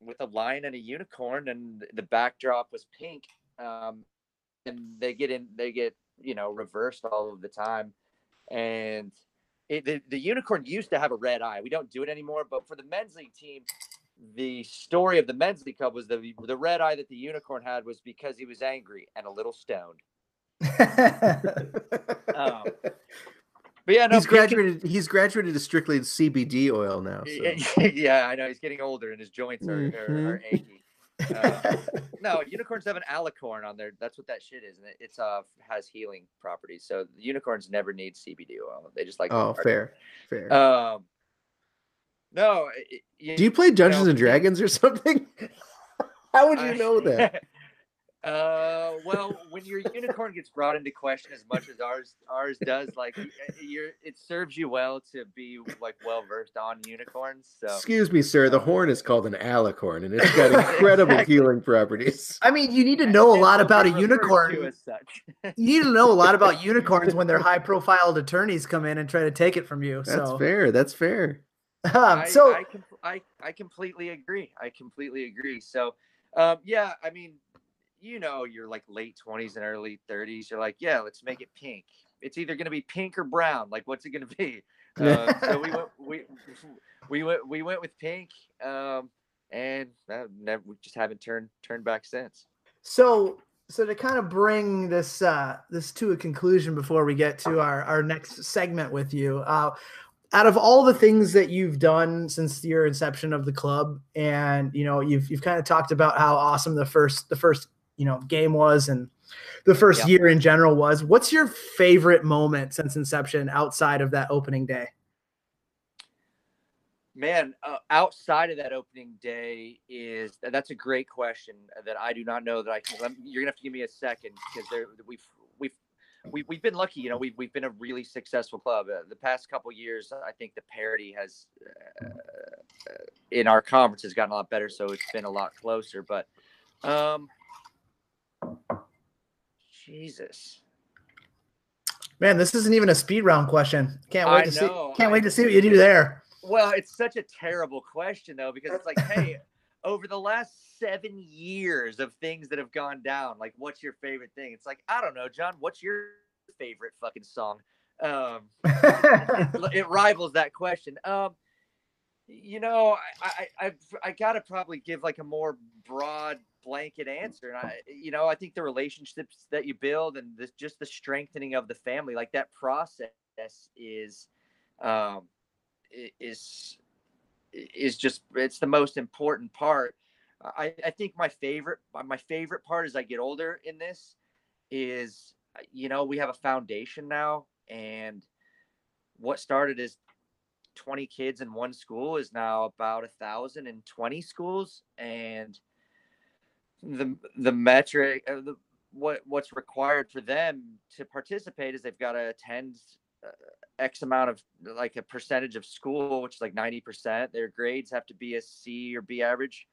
with a lion and a unicorn, and the backdrop was pink. Um, and they get in, they get you know reversed all of the time and it, the, the unicorn used to have a red eye we don't do it anymore but for the men's league team the story of the men's league cup was the the red eye that the unicorn had was because he was angry and a little stoned um, but yeah, no, he's graduated. He's graduated to strictly CBD oil now. So. yeah, I know. He's getting older, and his joints are, mm-hmm. are, are mm-hmm. achy. Uh, no, unicorns have an alicorn on there. That's what that shit is, and it, it's uh has healing properties. So unicorns never need CBD oil. They just like. Oh, fair, fair. Um, no. It, Do you play Dungeons you know, and Dragons or something? How would you know that? Uh, well, when your unicorn gets brought into question as much as ours ours does, like you're, it serves you well to be like well versed on unicorns. So, excuse me, sir, the horn is called an alicorn, and it's got incredible exactly. healing properties. I mean, you need to know a lot about a unicorn. you need to know a lot about unicorns when their high profile attorneys come in and try to take it from you. That's so. fair. That's fair. Um, so I, I, I, I completely agree. I completely agree. So, um, yeah, I mean, you know you're like late 20s and early 30s you're like yeah let's make it pink. It's either going to be pink or brown like what's it going to be? Uh, so we went we we went we went with pink um, and uh, never we just haven't turned turned back since. So so to kind of bring this uh this to a conclusion before we get to our our next segment with you uh out of all the things that you've done since your inception of the club and you know you've you've kind of talked about how awesome the first the first you know game was and the first yep. year in general was. What's your favorite moment since inception outside of that opening day? Man, uh, outside of that opening day is that's a great question that I do not know that I can. You're gonna have to give me a second because there we've we've we, we've been lucky. You know, we've we've been a really successful club. Uh, the past couple years, I think the parity has uh, in our conference has gotten a lot better, so it's been a lot closer. But um, Jesus. Man, this isn't even a speed round question. Can't wait I to know, see. Can't I wait to see what you do there. Well, it's such a terrible question though, because it's like, hey, over the last seven years of things that have gone down, like, what's your favorite thing? It's like, I don't know, John. What's your favorite fucking song? Um, it rivals that question. Um, you know, I, I, I, I gotta probably give like a more broad blanket answer. And I, you know, I think the relationships that you build and just the strengthening of the family, like that process is, um, is, is just, it's the most important part. I, I think my favorite, my favorite part as I get older in this is, you know, we have a foundation now and what started as 20 kids in one school is now about a thousand and 20 schools and the the metric uh, the, what what's required for them to participate is they've got to attend uh, x amount of like a percentage of school which is like 90% their grades have to be a c or b average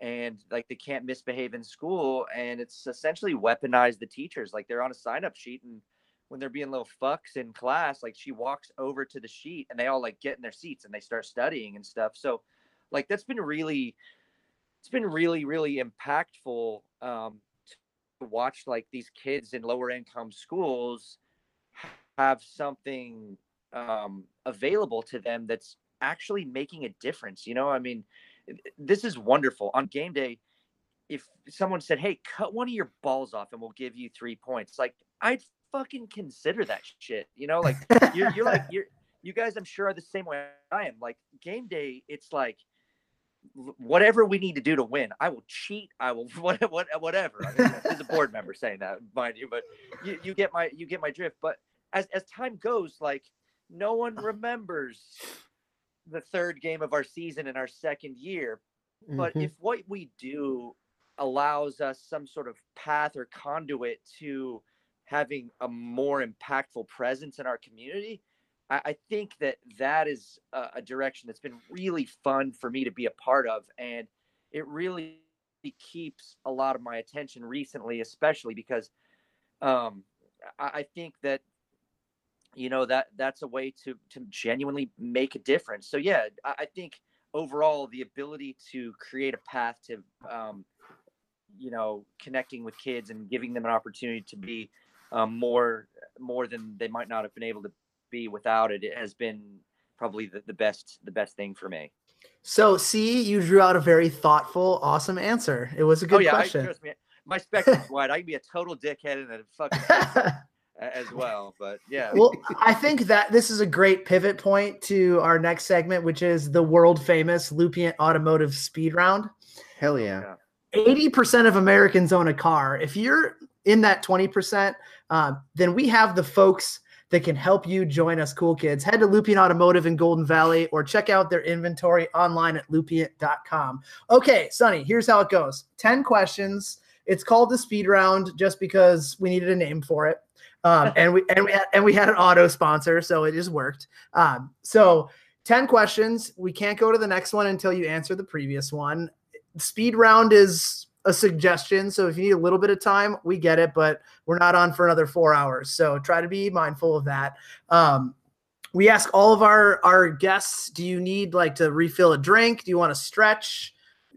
and like they can't misbehave in school and it's essentially weaponized the teachers like they're on a sign up sheet and when they're being little fucks in class, like she walks over to the sheet and they all like get in their seats and they start studying and stuff. So like that's been really it's been really, really impactful um to watch like these kids in lower income schools have something um available to them that's actually making a difference. You know, I mean, this is wonderful. On game day, if someone said, Hey, cut one of your balls off and we'll give you three points, like I'd fucking consider that shit. You know, like you're, you're like you're you guys. I'm sure are the same way I am. Like game day, it's like whatever we need to do to win. I will cheat. I will what, what whatever. I mean, there's a board member saying that, mind you, but you, you get my you get my drift. But as as time goes, like no one remembers the third game of our season in our second year. But mm-hmm. if what we do allows us some sort of path or conduit to having a more impactful presence in our community, I, I think that that is a, a, direction that's been really fun for me to be a part of. And it really keeps a lot of my attention recently, especially because um, I, I think that you know that that's a way to to genuinely make a difference so yeah i, I think overall the ability to create a path to um, you know connecting with kids and giving them an opportunity to be um, more more than they might not have been able to be without it. It has been probably the, the best the best thing for me. So, see, you drew out a very thoughtful, awesome answer. It was a good oh, yeah, question. I, trust me, my spectrum's wide. I can be a total dickhead and a fucking as well. But yeah. Well, I think that this is a great pivot point to our next segment, which is the world famous Lupient Automotive Speed Round. Hell yeah. 80% of Americans own a car. If you're in that 20%, uh, then we have the folks that can help you join us, cool kids. Head to Lupient Automotive in Golden Valley or check out their inventory online at lupient.com. Okay, Sonny, here's how it goes 10 questions. It's called the speed round just because we needed a name for it. Um, and we and we had, and we had an auto sponsor, so it just worked. Um, so 10 questions. We can't go to the next one until you answer the previous one. Speed round is a suggestion. So if you need a little bit of time, we get it, but we're not on for another four hours. So try to be mindful of that. Um, we ask all of our our guests, do you need like to refill a drink? Do you want to stretch?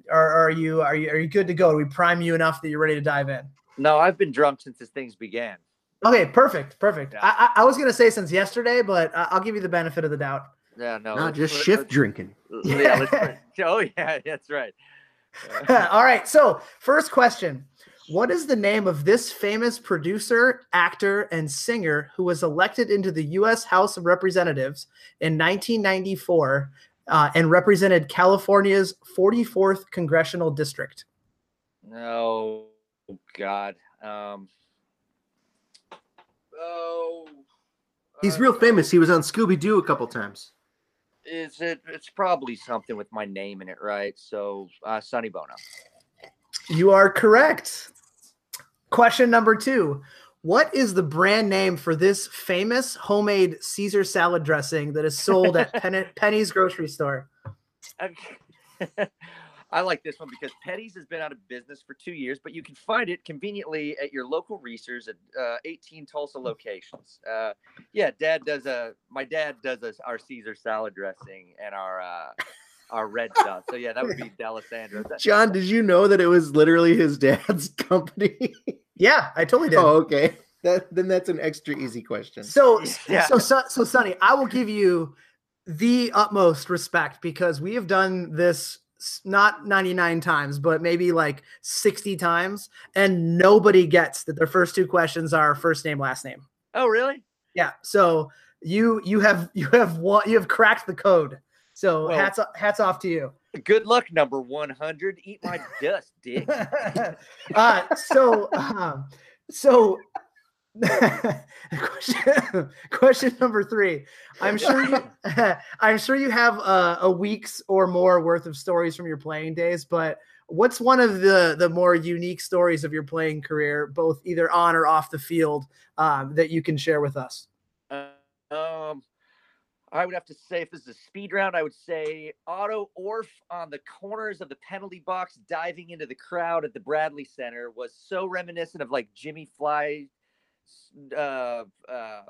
Or are you are you are you good to go? Do we prime you enough that you're ready to dive in? No, I've been drunk since this things began. Okay, perfect, perfect. Yeah. I, I, was gonna say since yesterday, but I'll give you the benefit of the doubt. Yeah, no, not just shift drinking. Yeah, oh yeah, that's right. All right. So, first question What is the name of this famous producer, actor, and singer who was elected into the U.S. House of Representatives in 1994 uh, and represented California's 44th congressional district? Oh, God. Um, oh. He's real famous. He was on Scooby Doo a couple times is it it's probably something with my name in it, right? So uh Sonny Bono. You are correct. Question number two. What is the brand name for this famous homemade Caesar salad dressing that is sold at Pen- Penny's grocery store? I like this one because Petty's has been out of business for two years, but you can find it conveniently at your local Reasor's at uh, 18 Tulsa locations. Uh, yeah, Dad does a. My dad does a, our Caesar salad dressing and our uh, our red stuff. So yeah, that would be Delasandro. John, did you know that it was literally his dad's company? yeah, I totally did. Oh, okay. That, then that's an extra easy question. So, yeah. so, so, so, Sonny, I will give you the utmost respect because we have done this not 99 times, but maybe like 60 times, and nobody gets that their first two questions are first name, last name. Oh, really? Yeah. So you you have you have one you have cracked the code. So well, hats hats off to you. Good luck, number 100. Eat my dust, dick. uh, so um, so question, question number three. I'm sure you, I'm sure you have uh, a week's or more worth of stories from your playing days. But what's one of the the more unique stories of your playing career, both either on or off the field, um, that you can share with us? Uh, um, I would have to say, if this is a speed round, I would say Otto Orf on the corners of the penalty box, diving into the crowd at the Bradley Center, was so reminiscent of like Jimmy Fly uh, uh,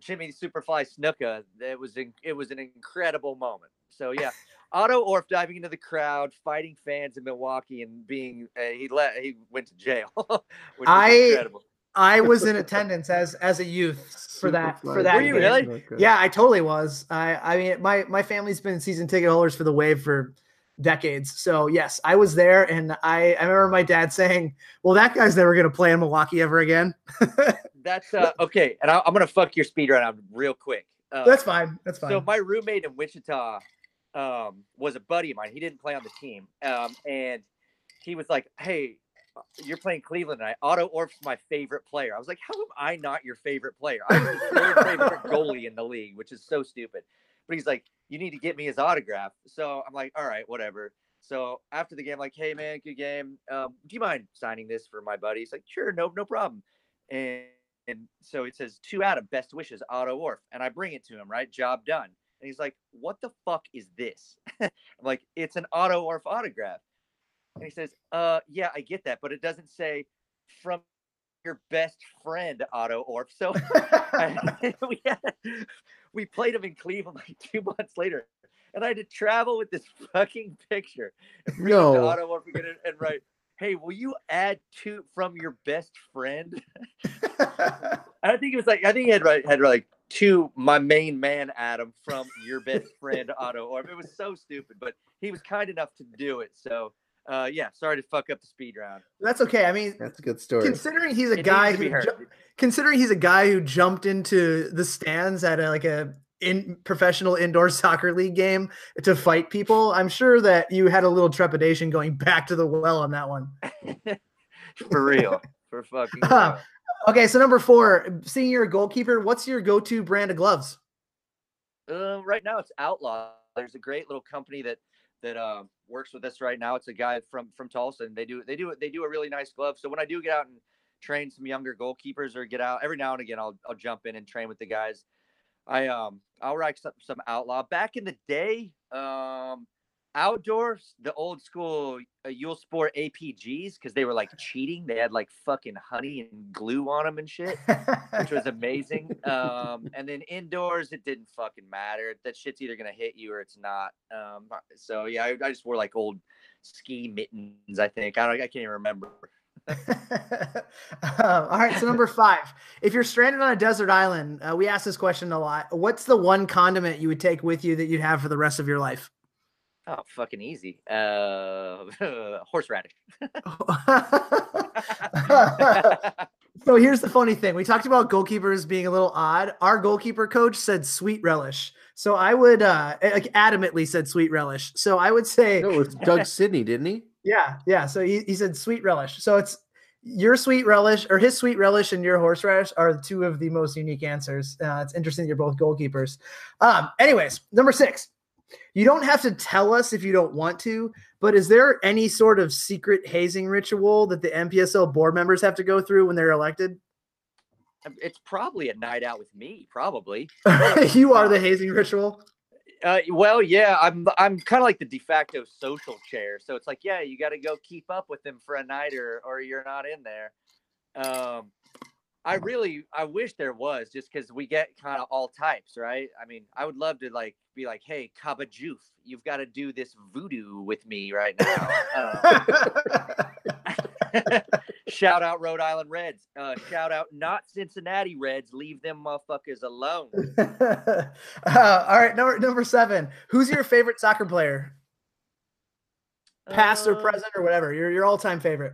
Jimmy Superfly Snuka. It was in, it was an incredible moment. So yeah, Otto Orf diving into the crowd, fighting fans in Milwaukee, and being uh, he let he went to jail. I incredible. I was in attendance as as a youth for that for that. Were you really? Yeah, I totally was. I I mean my my family's been season ticket holders for the Wave for decades. So yes, I was there, and I I remember my dad saying, "Well, that guy's never going to play in Milwaukee ever again." That's uh, okay, and I, am gonna fuck your speed right now real quick. Uh, That's fine. That's fine. So my roommate in Wichita um, was a buddy of mine. He didn't play on the team, um, and he was like, "Hey, you're playing Cleveland tonight. Otto Orf's my favorite player." I was like, "How am I not your favorite player? I'm the third favorite goalie in the league, which is so stupid." But he's like, "You need to get me his autograph." So I'm like, "All right, whatever." So after the game, like, "Hey man, good game. Um, do you mind signing this for my buddy?" He's like, "Sure, no, no problem." And and so it says to of best wishes, Otto Orf. And I bring it to him, right? Job done. And he's like, what the fuck is this? I'm like, it's an Otto Orf autograph. And he says, uh, yeah, I get that, but it doesn't say from your best friend, Otto Orf. So we, had, we played him in Cleveland like two months later. And I had to travel with this fucking picture and bring no. to Otto Orf again and, and write, hey, will you add two from your best friend? I think it was like I think he had had like two my main man Adam from your best friend Otto Orf it was so stupid, but he was kind enough to do it. So uh, yeah, sorry to fuck up the speed round. That's okay. I mean, that's a good story. Considering he's a it guy who, ju- considering he's a guy who jumped into the stands at a, like a in professional indoor soccer league game to fight people, I'm sure that you had a little trepidation going back to the well on that one. For real. For fucking uh, Okay, so number four, seeing you're a goalkeeper, what's your go-to brand of gloves? Uh, right now it's Outlaw. There's a great little company that that uh, works with us right now. It's a guy from from Tulsa, and they do they do they do a really nice glove. So when I do get out and train some younger goalkeepers or get out every now and again, I'll I'll jump in and train with the guys. I um I'll rock some, some outlaw. Back in the day, um outdoors, the old school uh, Uhlsport APGs because they were like cheating. They had like fucking honey and glue on them and shit, which was amazing. Um, and then indoors, it didn't fucking matter. That shit's either gonna hit you or it's not. Um, so yeah, I, I just wore like old ski mittens. I think I don't. I can't even remember. um, all right, so number five. If you're stranded on a desert island, uh, we ask this question a lot. What's the one condiment you would take with you that you'd have for the rest of your life? Oh, fucking easy. Uh, horseradish. so here's the funny thing. We talked about goalkeepers being a little odd. Our goalkeeper coach said sweet relish. So I would uh like adamantly said sweet relish. So I would say no, it was Doug Sidney, didn't he? Yeah, yeah. So he, he said sweet relish. So it's your sweet relish or his sweet relish and your horseradish are two of the most unique answers. Uh, it's interesting you're both goalkeepers. Um, anyways, number six. You don't have to tell us if you don't want to, but is there any sort of secret hazing ritual that the NPSL board members have to go through when they're elected? It's probably a night out with me, probably. you are the hazing ritual. Uh, well, yeah, I'm I'm kind of like the de facto social chair. So it's like, yeah, you got to go keep up with them for a night, or or you're not in there. Um, I really I wish there was just because we get kind of all types, right? I mean, I would love to like be like, hey, Kaba Juf, you've got to do this voodoo with me right now. Um, shout out Rhode Island Reds. Uh, shout out not Cincinnati Reds. Leave them motherfuckers alone. uh, all right, number number seven. Who's your favorite soccer player? Past or Uh, present or whatever. Your your all time favorite.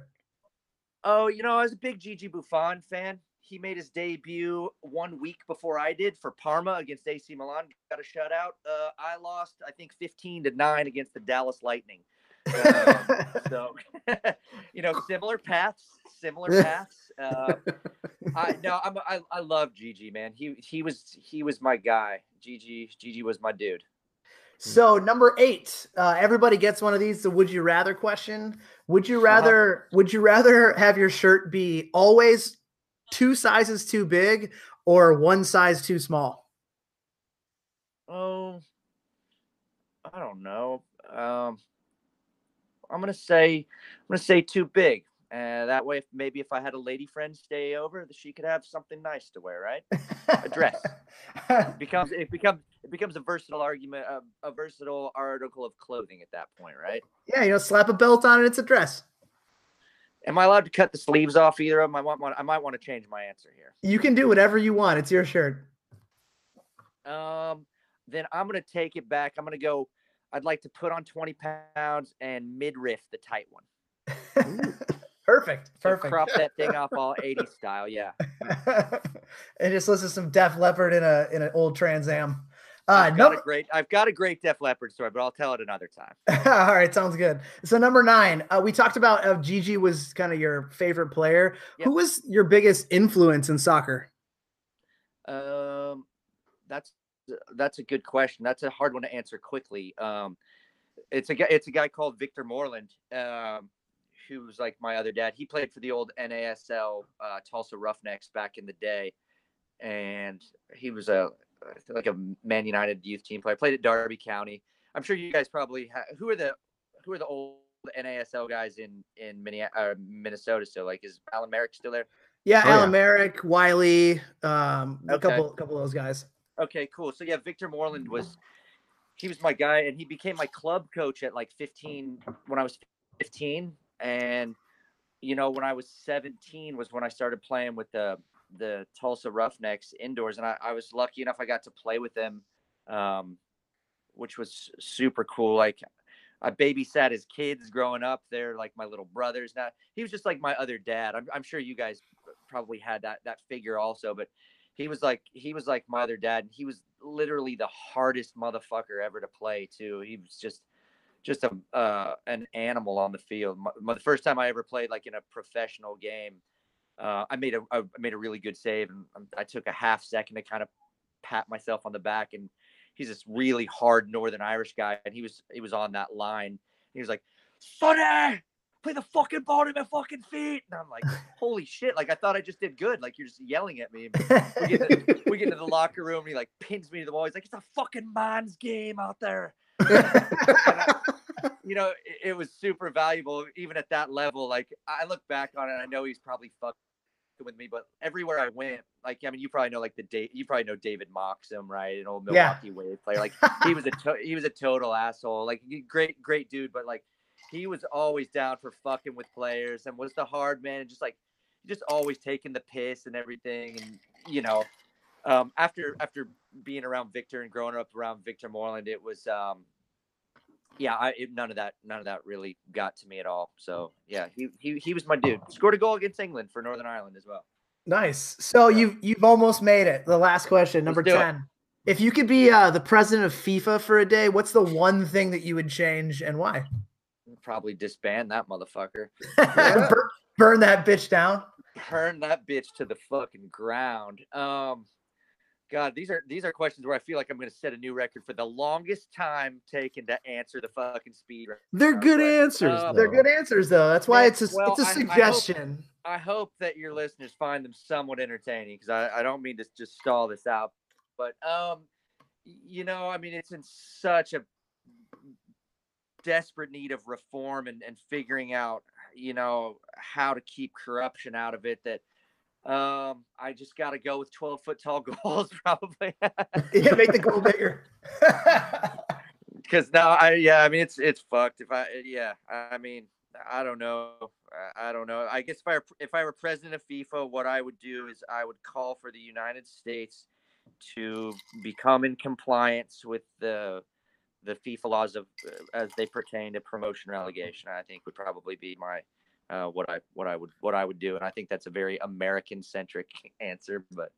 Oh, you know, I was a big Gigi Buffon fan. He made his debut one week before I did for Parma against AC Milan. Got a shutout. Uh, I lost, I think, 15 to 9 against the Dallas Lightning. Um, so, you know, similar paths, similar paths. Uh, I no, I'm, I I love Gigi, man. He he was he was my guy. Gigi Gigi was my dude. So number eight, uh, everybody gets one of these. The would you rather question. Would you rather would you rather have your shirt be always two sizes too big or one size too small? Oh, I don't know. Um, I'm gonna say I'm gonna say too big. Uh, that way, if, maybe if I had a lady friend stay over, she could have something nice to wear, right? A dress. It becomes it becomes it becomes a versatile argument, a, a versatile article of clothing at that point, right? yeah, you know, slap a belt on it. It's a dress. Am I allowed to cut the sleeves off either of them? I want one. I might want to change my answer here. You can do whatever you want. It's your shirt. Um, then I'm gonna take it back. I'm gonna go. I'd like to put on 20 pounds and midriff the tight one. Perfect. So Perfect. crop that thing off all 80 style. Yeah. and just listen to some Def Leppard in a in an old Trans Am. Uh, I've got number, a great. I've got a great Def Leppard story, but I'll tell it another time. All right, sounds good. So number nine, uh, we talked about uh, Gigi was kind of your favorite player. Yep. Who was your biggest influence in soccer? Um, that's that's a good question. That's a hard one to answer quickly. Um, it's a guy. It's a guy called Victor Moreland. Um, who was like my other dad. He played for the old NASL uh, Tulsa Roughnecks back in the day, and he was a like a Man United youth team player. Played at Derby County. I'm sure you guys probably ha- who are the who are the old NASL guys in in Minneapolis, uh, Minnesota still? Like is Alan Merrick still there? Yeah, Oh, Alan yeah. Merrick, Willey, um, a Okay. couple, couple of those guys. Okay, cool. So yeah, Victor Moreland was he was my guy and he became my club coach at like 15 when I was 15 and you know when I was 17 was when I started playing with the the Tulsa Roughnecks indoors and I, I was lucky enough I got to play with them um which was super cool like I babysat his kids growing up. They're like my little brothers now. He was just like my other dad. I'm, I'm sure you guys probably had that that figure also, but he was like he was like my other dad. He was literally the hardest motherfucker ever to play too. He was just just a uh, an animal on the field. My, my- the first time I ever played like in a professional game, uh, I made a I made a really good save, and I took a half second to kind of pat myself on the back. And he's this really hard Northern Irish guy, and he was he was on that line. He was like, "Sonny, play the fucking ball to my fucking feet," and I'm like, "Holy shit!" Like I thought I just did good. Like you're just yelling at me. We get, to, we get into the locker room, and he like pins me to the wall. He's like, "It's a fucking man's game out there." you know, it, it was super valuable even at that level. Like I look back on it, I know he's probably fucking with me, but everywhere I went, like I mean, you probably know like the date. You probably know David Moxham, right? An old Yeah. Milwaukee Wave player. Like he was a to- he was a total asshole. Like great great dude, but like he was always down for fucking with players and was the hard man and just like just always taking the piss and everything and you know um after after being around Victor and growing up around Victor Moreland it was um yeah I it, none of that none of that really got to me at all so yeah he he, he was my dude scored a goal against England for Northern Ireland as well nice. So you've you've almost made it. The last question, number do it. ten. If you could be uh, the president of FIFA for a day, what's the one thing that you would change and why? probably disband that motherfucker Bur- Burn that bitch down. burn that bitch to the fucking ground. Um, God, these are these are questions where I feel like I'm going to set a new record for the longest time taken to answer the fucking speed. round They're good question. answers. Uh, They're good answers though. That's why Yeah, it's a well, it's a I- I hope- suggestion. I hope that your listeners find them somewhat entertaining because I, I don't mean to just stall this out, but um, you know, I mean, it's in such a desperate need of reform and, and figuring out, you know, how to keep corruption out of it that um, I just got to go with 12 foot tall goals, probably. yeah, make the goal bigger. Because now I, yeah, I mean, it's it's fucked. If I, yeah, I mean, I don't know. I don't know. I guess if I were, if I were president of FIFA, what I would do is I would call for the United States to become in compliance with the the FIFA laws of as they pertain to promotion relegation. I think would probably be my uh, what I what I would what I would do, and I think that's a very American centric answer. But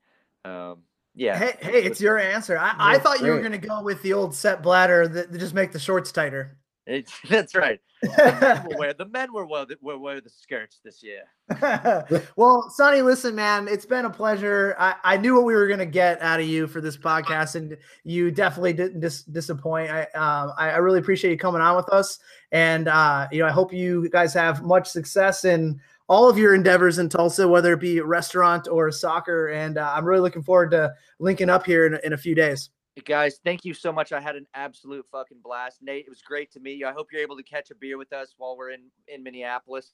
um, yeah, hey, hey, it's your answer. I, I thought you were going to go with the old set bladder that, that just make the shorts tighter. It's, that's right. Wear the men were wear the, will wear the skirts this year. well, Sonny, listen, man, it's been a pleasure. I, I knew what we were gonna get out of you for this podcast, and you definitely didn't dis- disappoint. I, I, I really appreciate you coming on with us, and uh, you know I hope you guys have much success in all of your endeavors in Tulsa, whether it be restaurant or soccer. And uh, I'm really looking forward to linking up here in, in a few days. Guys, thank you so much. I had an absolute fucking blast. Nate, it was great to meet you. I hope you're able to catch a beer with us while we're in in Minneapolis.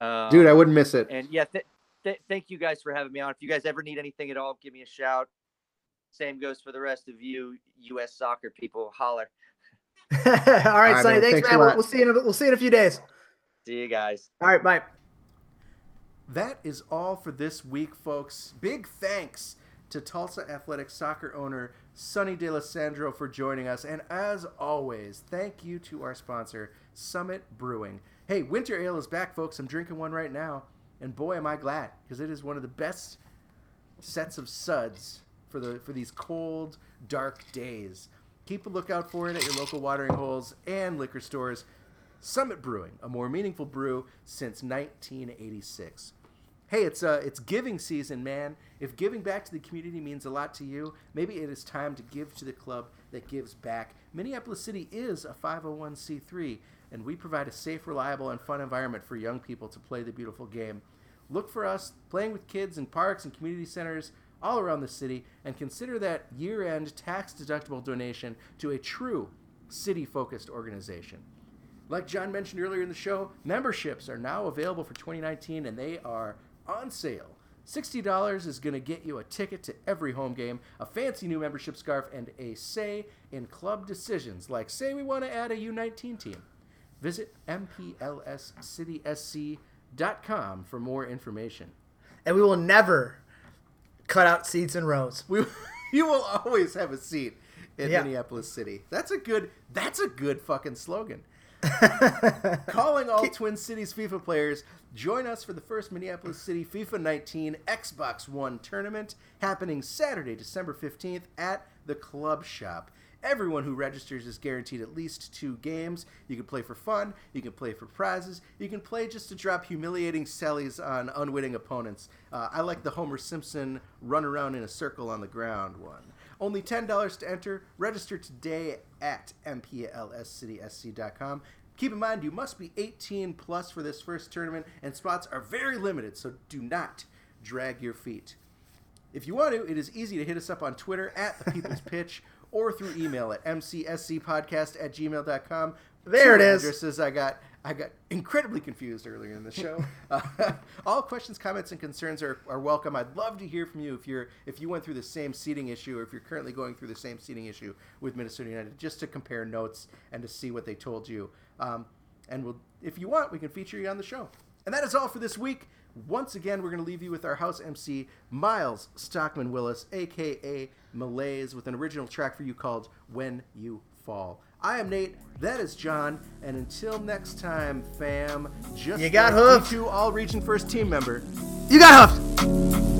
Um, Dude, I wouldn't miss it. And yeah, th- th- thank you guys for having me on. If you guys ever need anything at all, give me a shout. Same goes for the rest of you, U.S. soccer people. Holler. all right, all right Sonny. Man. Thanks, thanks man. We'll, we'll, see you. In a, we'll see you in a few days. See you guys. All right, bye. That is all for this week, folks. Big thanks to Tulsa Athletic soccer owner Sonny Delasandro for joining us. And as always, thank you to our sponsor, Summit Brewing. Hey, winter ale is back, folks. I'm drinking one right now. And boy, am I glad, because it is one of the best sets of suds for the for these cold, dark days. Keep a lookout for it at your local watering holes and liquor stores. Summit Brewing, a more meaningful brew since 1986 hey, it's uh, it's giving season, man. If giving back to the community means a lot to you, maybe it is time to give to the club that gives back. Minneapolis City is a 501c3, and we provide a safe, reliable, and fun environment for young people to play the beautiful game. Look for us playing with kids in parks and community centers all around the city, and consider that year-end tax-deductible donation to a true city-focused organization. Like John mentioned earlier in the show, memberships are now available for 2019, and they are on sale. $60 is going to get you a ticket to every home game, a fancy new membership scarf, and a say in club decisions, like say we want to add a U19 team. Visit mplscitysc.com for more information. And we will never cut out seats in rows. We, you will always have a seat in yeah. Minneapolis City. That's a good. That's a good fucking slogan. Calling all Twin Cities FIFA players, join us for the first Minneapolis City FIFA 19 Xbox One tournament happening Saturday, December 15th at the Club Shop. Everyone who registers is guaranteed at least two games. You can play for fun, you can play for prizes, you can play just to drop humiliating sellies on unwitting opponents. Uh, I like the Homer Simpson run around in a circle on the ground one. Only $10 to enter. Register today at mplscitysc.com. Keep in mind, you must be 18 plus for this first tournament, and spots are very limited, so do not drag your feet. If you want to, it is easy to hit us up on Twitter at The People's Pitch or through email at mcscpodcast at gmail.com. There Two it is. Addresses I got I got incredibly confused earlier in the show. Uh, all questions, comments, and concerns are, are welcome. I'd love to hear from you if you're if you went through the same seating issue or if you're currently going through the same seating issue with Minnesota United, just to compare notes and to see what they told you. Um, and we'll, if you want, we can feature you on the show. And that is all for this week. Once again, we're going to leave you with our house MC, Miles Stockman Willis, aka Malaise, with an original track for you called When You Fall. I am Nate. That is John. And until next time, fam, just you got hooked. To all region first team member. You got hooked.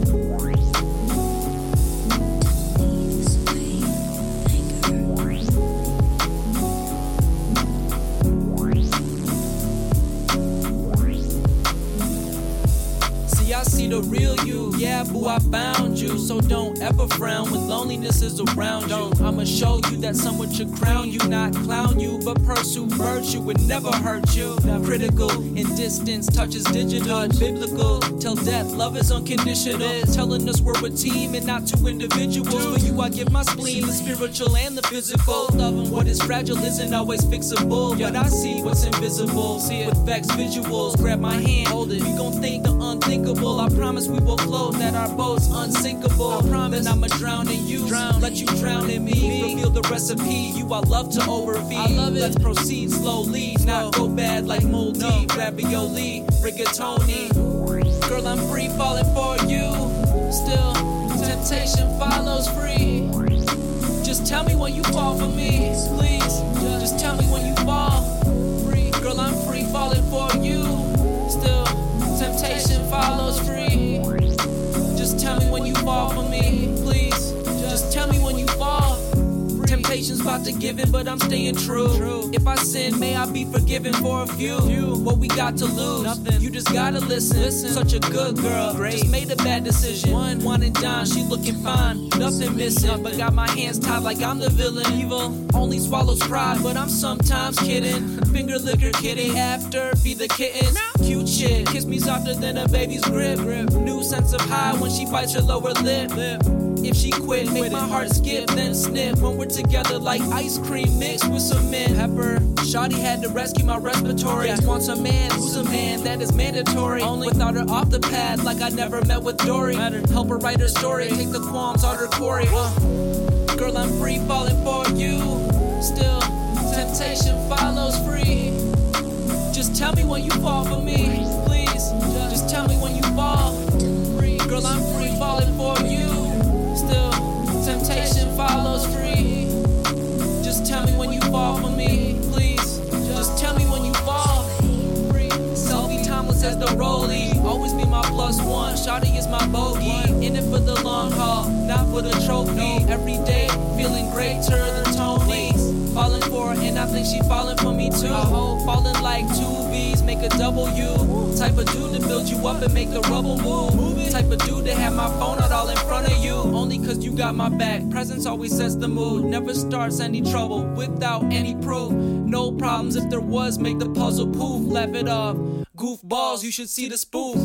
You. Yeah, I found you. So don't ever frown when loneliness is around you. I'ma show you that someone should crown you, not clown you, but pursue virtue would never hurt you. Critical in distance, touch is digital, biblical. Till death, love is unconditional. Telling us we're a team and not two individuals. For you, I give my spleen, the spiritual and the physical. Loving what is fragile isn't always fixable, but I see what's invisible. See it with vex visuals. Grab my hand, hold it. We gon' think the unthinkable. I promise we will float, that our boat's unsinkable. I promise I'ma drown in you, drown, let you drown in me. Reveal the recipe. You, I love to overfeed. I love it. Let's proceed slowly, not go bad like moldy. Ravioli, rigatoni. Girl, I'm free falling for you. Still, temptation follows free. Just tell me when you fall for me, please. Just tell me when you fall. Free, girl, I'm free falling for you. Still, temptation follows free. Tell me when you fall for me, please. Temptation's about to give in, but I'm staying true. If I sin, may I be forgiven for a few. What we got to lose? Nothing. You just gotta listen. listen. Such a good girl. Just made a bad decision. One, one and done. She looking fine. Nothing missing, but got my hands tied like I'm the villain. Evil only swallows pride, but I'm sometimes kidding. Finger liquor kitty after feed the kittens. Cute shit. Kiss me softer than a baby's grip. New sense of high when she bites her lower lip. lip. If she quit, make my heart skip, then snip. When we're together like ice cream mixed with some mint. Pepper. Shawty had to rescue my respiratory. Wants a man who's a man, that is mandatory. Only without her off the pad, like I never met with Dory. Help her write her story, take the qualms out her quarry. Uh. Girl, I'm free falling for you. Still, temptation follows free. Just tell me when you fall for me, please. Just tell me when you fall. Girl, I'm free falling for you. Temptation follows free. Just tell me when you fall for me, please. Just tell me when you fall. Selfie Thomas as the rollie. Always be my plus one. Shotty is my bogey. In it for the long haul, not for the trophy. Every day, feeling greater than Tony. Falling for her, and I think she falling for me too. I hope falling like two V's, make a a W. Type of dude to build you up and make the rubble move. Type of dude to have my phone out all in front of you. Only cause you got my back. Presence always sets the mood. Never starts any trouble without any proof. No problems if there was, make the puzzle poof. Laugh it off. Goofballs, you should see the spoof.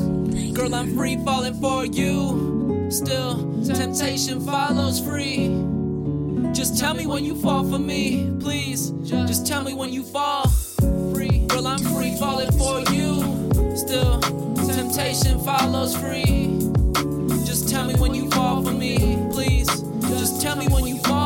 Girl, I'm free falling for you. Still, temptation follows free. Just tell me when you fall for me, please. Just tell me when you fall. Free, girl, I'm free falling for you. Still, temptation follows free. Just tell me when you fall for me, please. Just tell me when you fall.